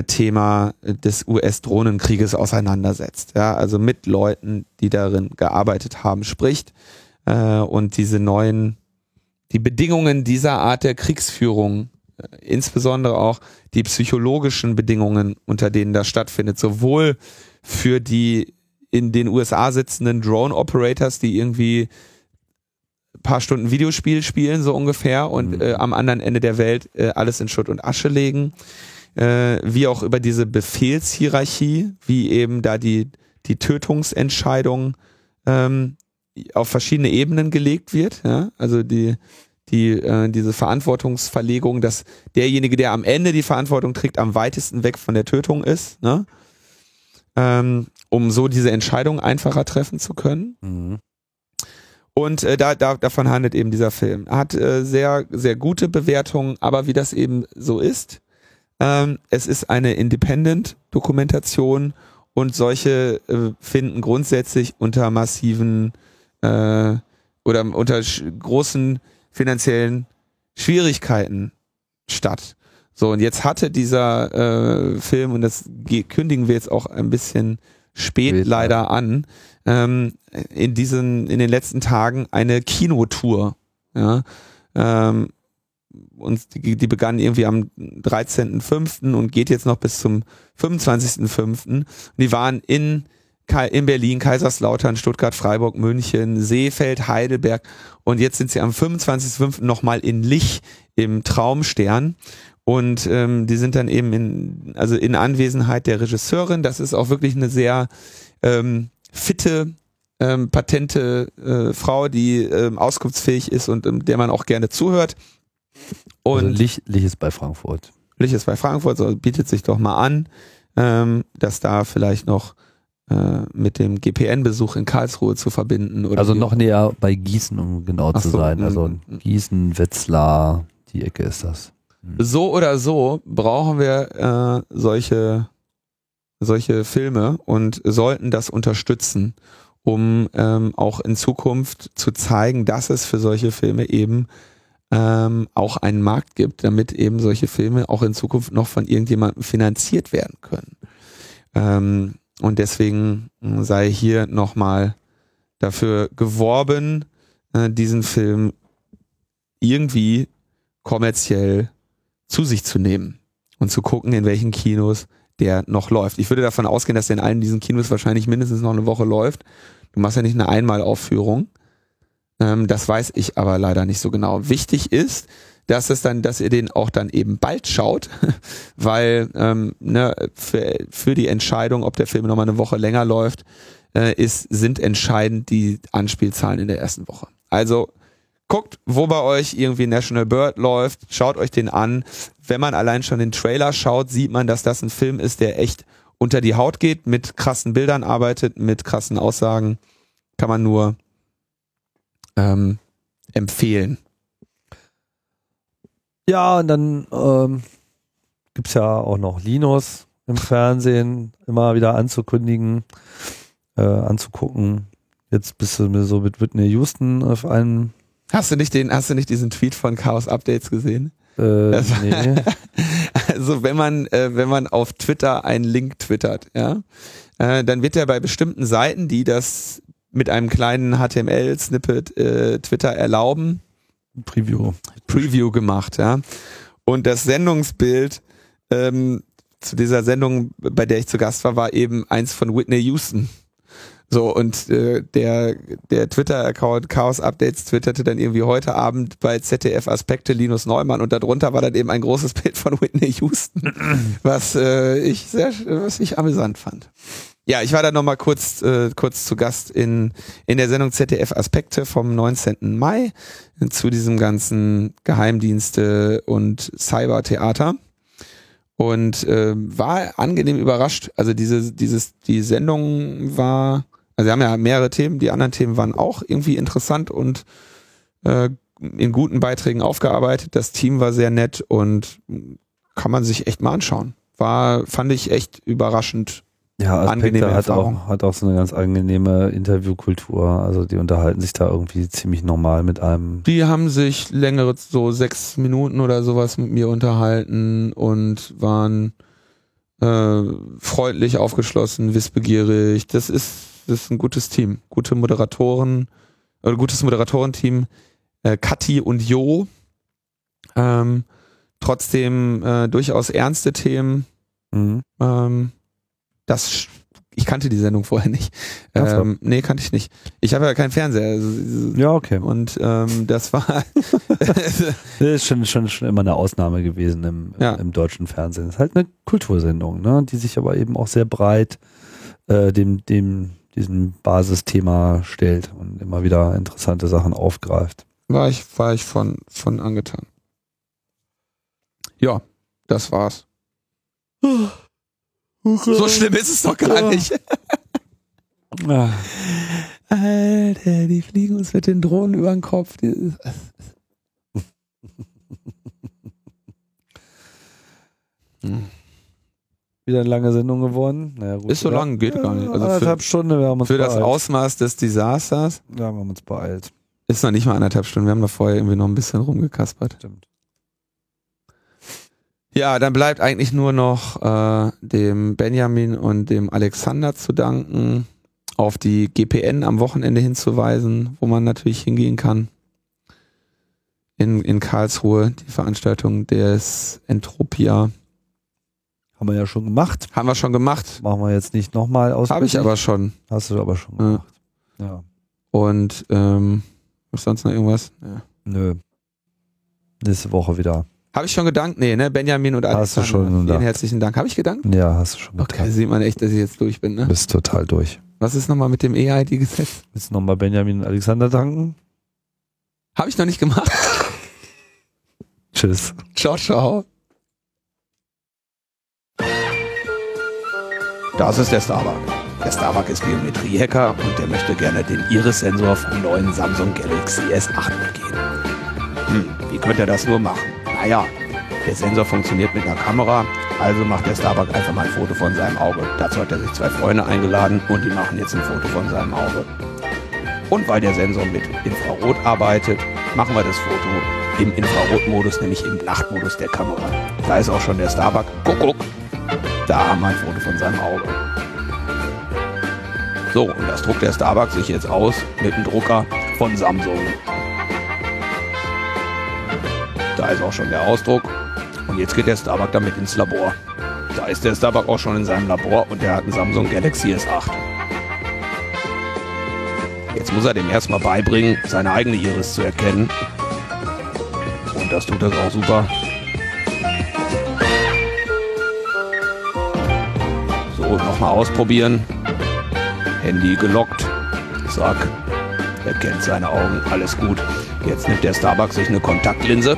Thema des US-Drohnenkrieges auseinandersetzt. Ja, also mit Leuten, die darin gearbeitet haben, spricht äh, und diese neuen, die Bedingungen dieser Art der Kriegsführung, äh, insbesondere auch die psychologischen Bedingungen, unter denen das stattfindet, sowohl für die in den USA sitzenden Drone-Operators, die irgendwie ein paar Stunden Videospiel spielen, so ungefähr, und Mhm. äh, am anderen Ende der Welt äh, alles in Schutt und Asche legen, äh, wie auch über diese Befehlshierarchie, wie eben da die, die Tötungsentscheidung ähm, auf verschiedene Ebenen gelegt wird, ja, also die, die, äh, diese Verantwortungsverlegung, dass derjenige, der am Ende die Verantwortung trägt, am weitesten weg von der Tötung ist, ne? ähm, um so diese Entscheidung einfacher treffen zu können. Mhm. Und äh, da, da, davon handelt eben dieser Film. Hat äh, sehr, sehr gute Bewertungen, aber wie das eben so ist, ähm, es ist eine Independent-Dokumentation und solche äh, finden grundsätzlich unter massiven äh, oder unter großen finanziellen Schwierigkeiten statt. So, und jetzt hatte dieser äh, Film, und das ge- kündigen wir jetzt auch ein bisschen spät Spät, leider an, ähm, in diesen, in den letzten Tagen eine Kinotour. Ja, ähm, und die, die begann irgendwie am 13.05. und geht jetzt noch bis zum 25.05. Und die waren in, in Berlin, Kaiserslautern, Stuttgart, Freiburg, München, Seefeld, Heidelberg und jetzt sind sie am 25.05. nochmal in Lich im Traumstern. Und ähm, die sind dann eben in, also in Anwesenheit der Regisseurin. Das ist auch wirklich eine sehr ähm, fitte, ähm, patente äh, Frau, die ähm, auskunftsfähig ist und ähm, der man auch gerne zuhört. Und also Lich, Lich ist bei Frankfurt. Lich ist bei Frankfurt, so bietet sich doch mal an, ähm, das da vielleicht noch äh, mit dem GPN-Besuch in Karlsruhe zu verbinden. Oder Also noch näher bei Gießen, um genau Ach zu so, sein. mm, Also mm. Gießen, Wetzlar, die Ecke ist das. So oder so brauchen wir äh, solche, solche Filme und sollten das unterstützen, um ähm, auch in Zukunft zu zeigen, dass es für solche Filme eben ähm, auch einen Markt gibt, damit eben solche Filme auch in Zukunft noch von irgendjemandem finanziert werden können. Ähm, und deswegen sei hier nochmal dafür geworben, äh, diesen Film irgendwie kommerziell zu sich zu nehmen und zu gucken, in welchen Kinos der noch läuft. Ich würde davon ausgehen, dass der in allen diesen Kinos wahrscheinlich mindestens noch eine Woche läuft. Du machst ja nicht eine Einmalaufführung. Ähm, das weiß ich aber leider nicht so genau. Wichtig ist, dass es dann, dass ihr den auch dann eben bald schaut, weil ähm, ne, für, für die Entscheidung, ob der Film nochmal eine Woche länger läuft, äh, ist, sind entscheidend die Anspielzahlen in der ersten Woche. Also guckt, wo bei euch irgendwie National Bird läuft, schaut euch den an. Wenn man allein schon den Trailer schaut, sieht man, dass das ein Film ist, der echt unter die Haut geht, mit krassen Bildern arbeitet, mit krassen Aussagen. Kann man nur ähm, empfehlen. Ja, und dann ähm, gibt es ja auch noch Linus im Fernsehen immer wieder anzukündigen, äh, anzugucken. Jetzt bist du mir so mit Whitney Houston auf einem. Hast du nicht den, hast du nicht diesen Tweet von Chaos Updates gesehen? Äh, nee. also wenn man, äh, wenn man auf Twitter einen Link twittert, ja, äh, dann wird er bei bestimmten Seiten, die das mit einem kleinen HTML-Snippet äh, Twitter erlauben, Preview. Preview gemacht, ja. Und das Sendungsbild ähm, zu dieser Sendung, bei der ich zu Gast war, war eben eins von Whitney Houston. So, und äh, der, der Twitter-Account Chaos Updates twitterte dann irgendwie heute Abend bei ZDF Aspekte Linus Neumann und darunter war dann eben ein großes Bild von Whitney Houston, was äh, ich sehr, was ich amüsant fand. Ja, ich war da nochmal kurz, äh, kurz zu Gast in, in der Sendung ZDF Aspekte vom 19. Mai zu diesem ganzen Geheimdienste und Cybertheater und äh, war angenehm überrascht. Also diese, dieses, die Sendung war, also wir haben ja mehrere Themen, die anderen Themen waren auch irgendwie interessant und äh, in guten Beiträgen aufgearbeitet. Das Team war sehr nett und kann man sich echt mal anschauen. War, fand ich echt überraschend Ja, Aspekte hat Erfahrung. auch, hat auch so eine ganz angenehme Interviewkultur. Also die unterhalten sich da irgendwie ziemlich normal mit einem. Die haben sich längere, so sechs Minuten oder sowas mit mir unterhalten und waren äh, freundlich, aufgeschlossen, wissbegierig. Das ist, das ist ein gutes Team. Gute Moderatoren, oder gutes Moderatorenteam. Äh, Kathi und Jo. Ähm, trotzdem äh, durchaus ernste Themen. Mhm. Ähm, das, ich kannte die Sendung vorher nicht. Ähm, nee, kannte ich nicht. Ich habe ja keinen Fernseher. Also, Ja, okay. und ähm, das war Das ist schon, schon, schon immer eine Ausnahme gewesen im, Ja. im deutschen Fernsehen. Das ist halt eine Kultursendung, ne? die sich aber eben auch sehr breit äh, dem, dem, diesem Basisthema stellt und immer wieder interessante Sachen aufgreift. war ich, war ich von, von angetan. Ja, das war's. So schlimm ist es doch gar nicht. Ah, Alter, die fliegen uns mit den Drohnen über den Kopf. Wieder eine lange Sendung geworden. Naja, gut, Ist so oder? lang, geht gar nicht. Also für- anderthalb Stunden, wir haben uns Für das beeilt. Ausmaß des Desasters Ja, wir haben uns beeilt. ist noch nicht mal anderthalb Stunden. Wir haben da vorher irgendwie noch ein bisschen rumgekaspert. Stimmt. Ja, dann bleibt eigentlich nur noch äh, dem Benjamin und dem Alexander zu danken, auf die GPN am Wochenende hinzuweisen, wo man natürlich hingehen kann. In, in Karlsruhe, die Veranstaltung des Entropia. Haben wir ja schon gemacht. Haben wir schon gemacht. Machen wir jetzt nicht nochmal aus. Habe ich aber schon. Hast du aber schon Ja. gemacht. Ja. Und ähm, ist sonst noch irgendwas? Ja. Nö. Nächste Woche wieder. Habe ich schon gedankt? Nee, ne? Benjamin und Hast du Alexander. schon Vielen gedankt. herzlichen Dank. Habe ich gedankt? Ja, hast du schon Okay, getan. sieht man echt, dass ich jetzt durch bin, ne? Bist total durch. Was ist nochmal mit dem EID-Gesetz? Willst du nochmal Benjamin und Alexander danken? Habe ich noch nicht gemacht. Tschüss. Ciao, ciao. Das ist der Starbuck. Der Starbuck ist Biometrie-Hacker und der möchte gerne den Iris-Sensor vom neuen Samsung Galaxy S8 begehen. Hm, wie könnte er das nur machen? Naja, der Sensor funktioniert mit einer Kamera, also macht der Starbuck einfach mal ein Foto von seinem Auge. Dazu hat er sich zwei Freunde eingeladen und die machen jetzt ein Foto von seinem Auge. Und weil der Sensor mit Infrarot arbeitet, machen wir das Foto im Infrarotmodus, nämlich im Nachtmodus der Kamera. Da ist auch schon der Starbuck. Guck, guck. Da haben wir ein Foto von seinem Auge. So, und das druckt der Starbuck sich jetzt aus mit dem Drucker von Samsung. Ist auch schon der Ausdruck. Und jetzt geht der Starbuck damit ins Labor. Da ist der Starbuck auch schon in seinem Labor und der hat einen Samsung Galaxy S8. Jetzt muss er dem erstmal beibringen, seine eigene Iris zu erkennen. Und das tut er auch super. So, nochmal ausprobieren. Handy gelockt. Zack. Er kennt seine Augen. Alles gut. Jetzt nimmt der Starbuck sich eine Kontaktlinse.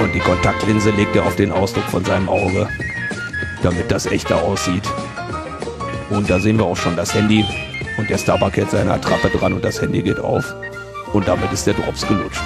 Und die Kontaktlinse legt er auf den Ausdruck von seinem Auge, damit das echter aussieht. Und da sehen wir auch schon das Handy. Und der Starbuck hält seine Attrappe dran und das Handy geht auf. Und damit ist der Drops gelutscht.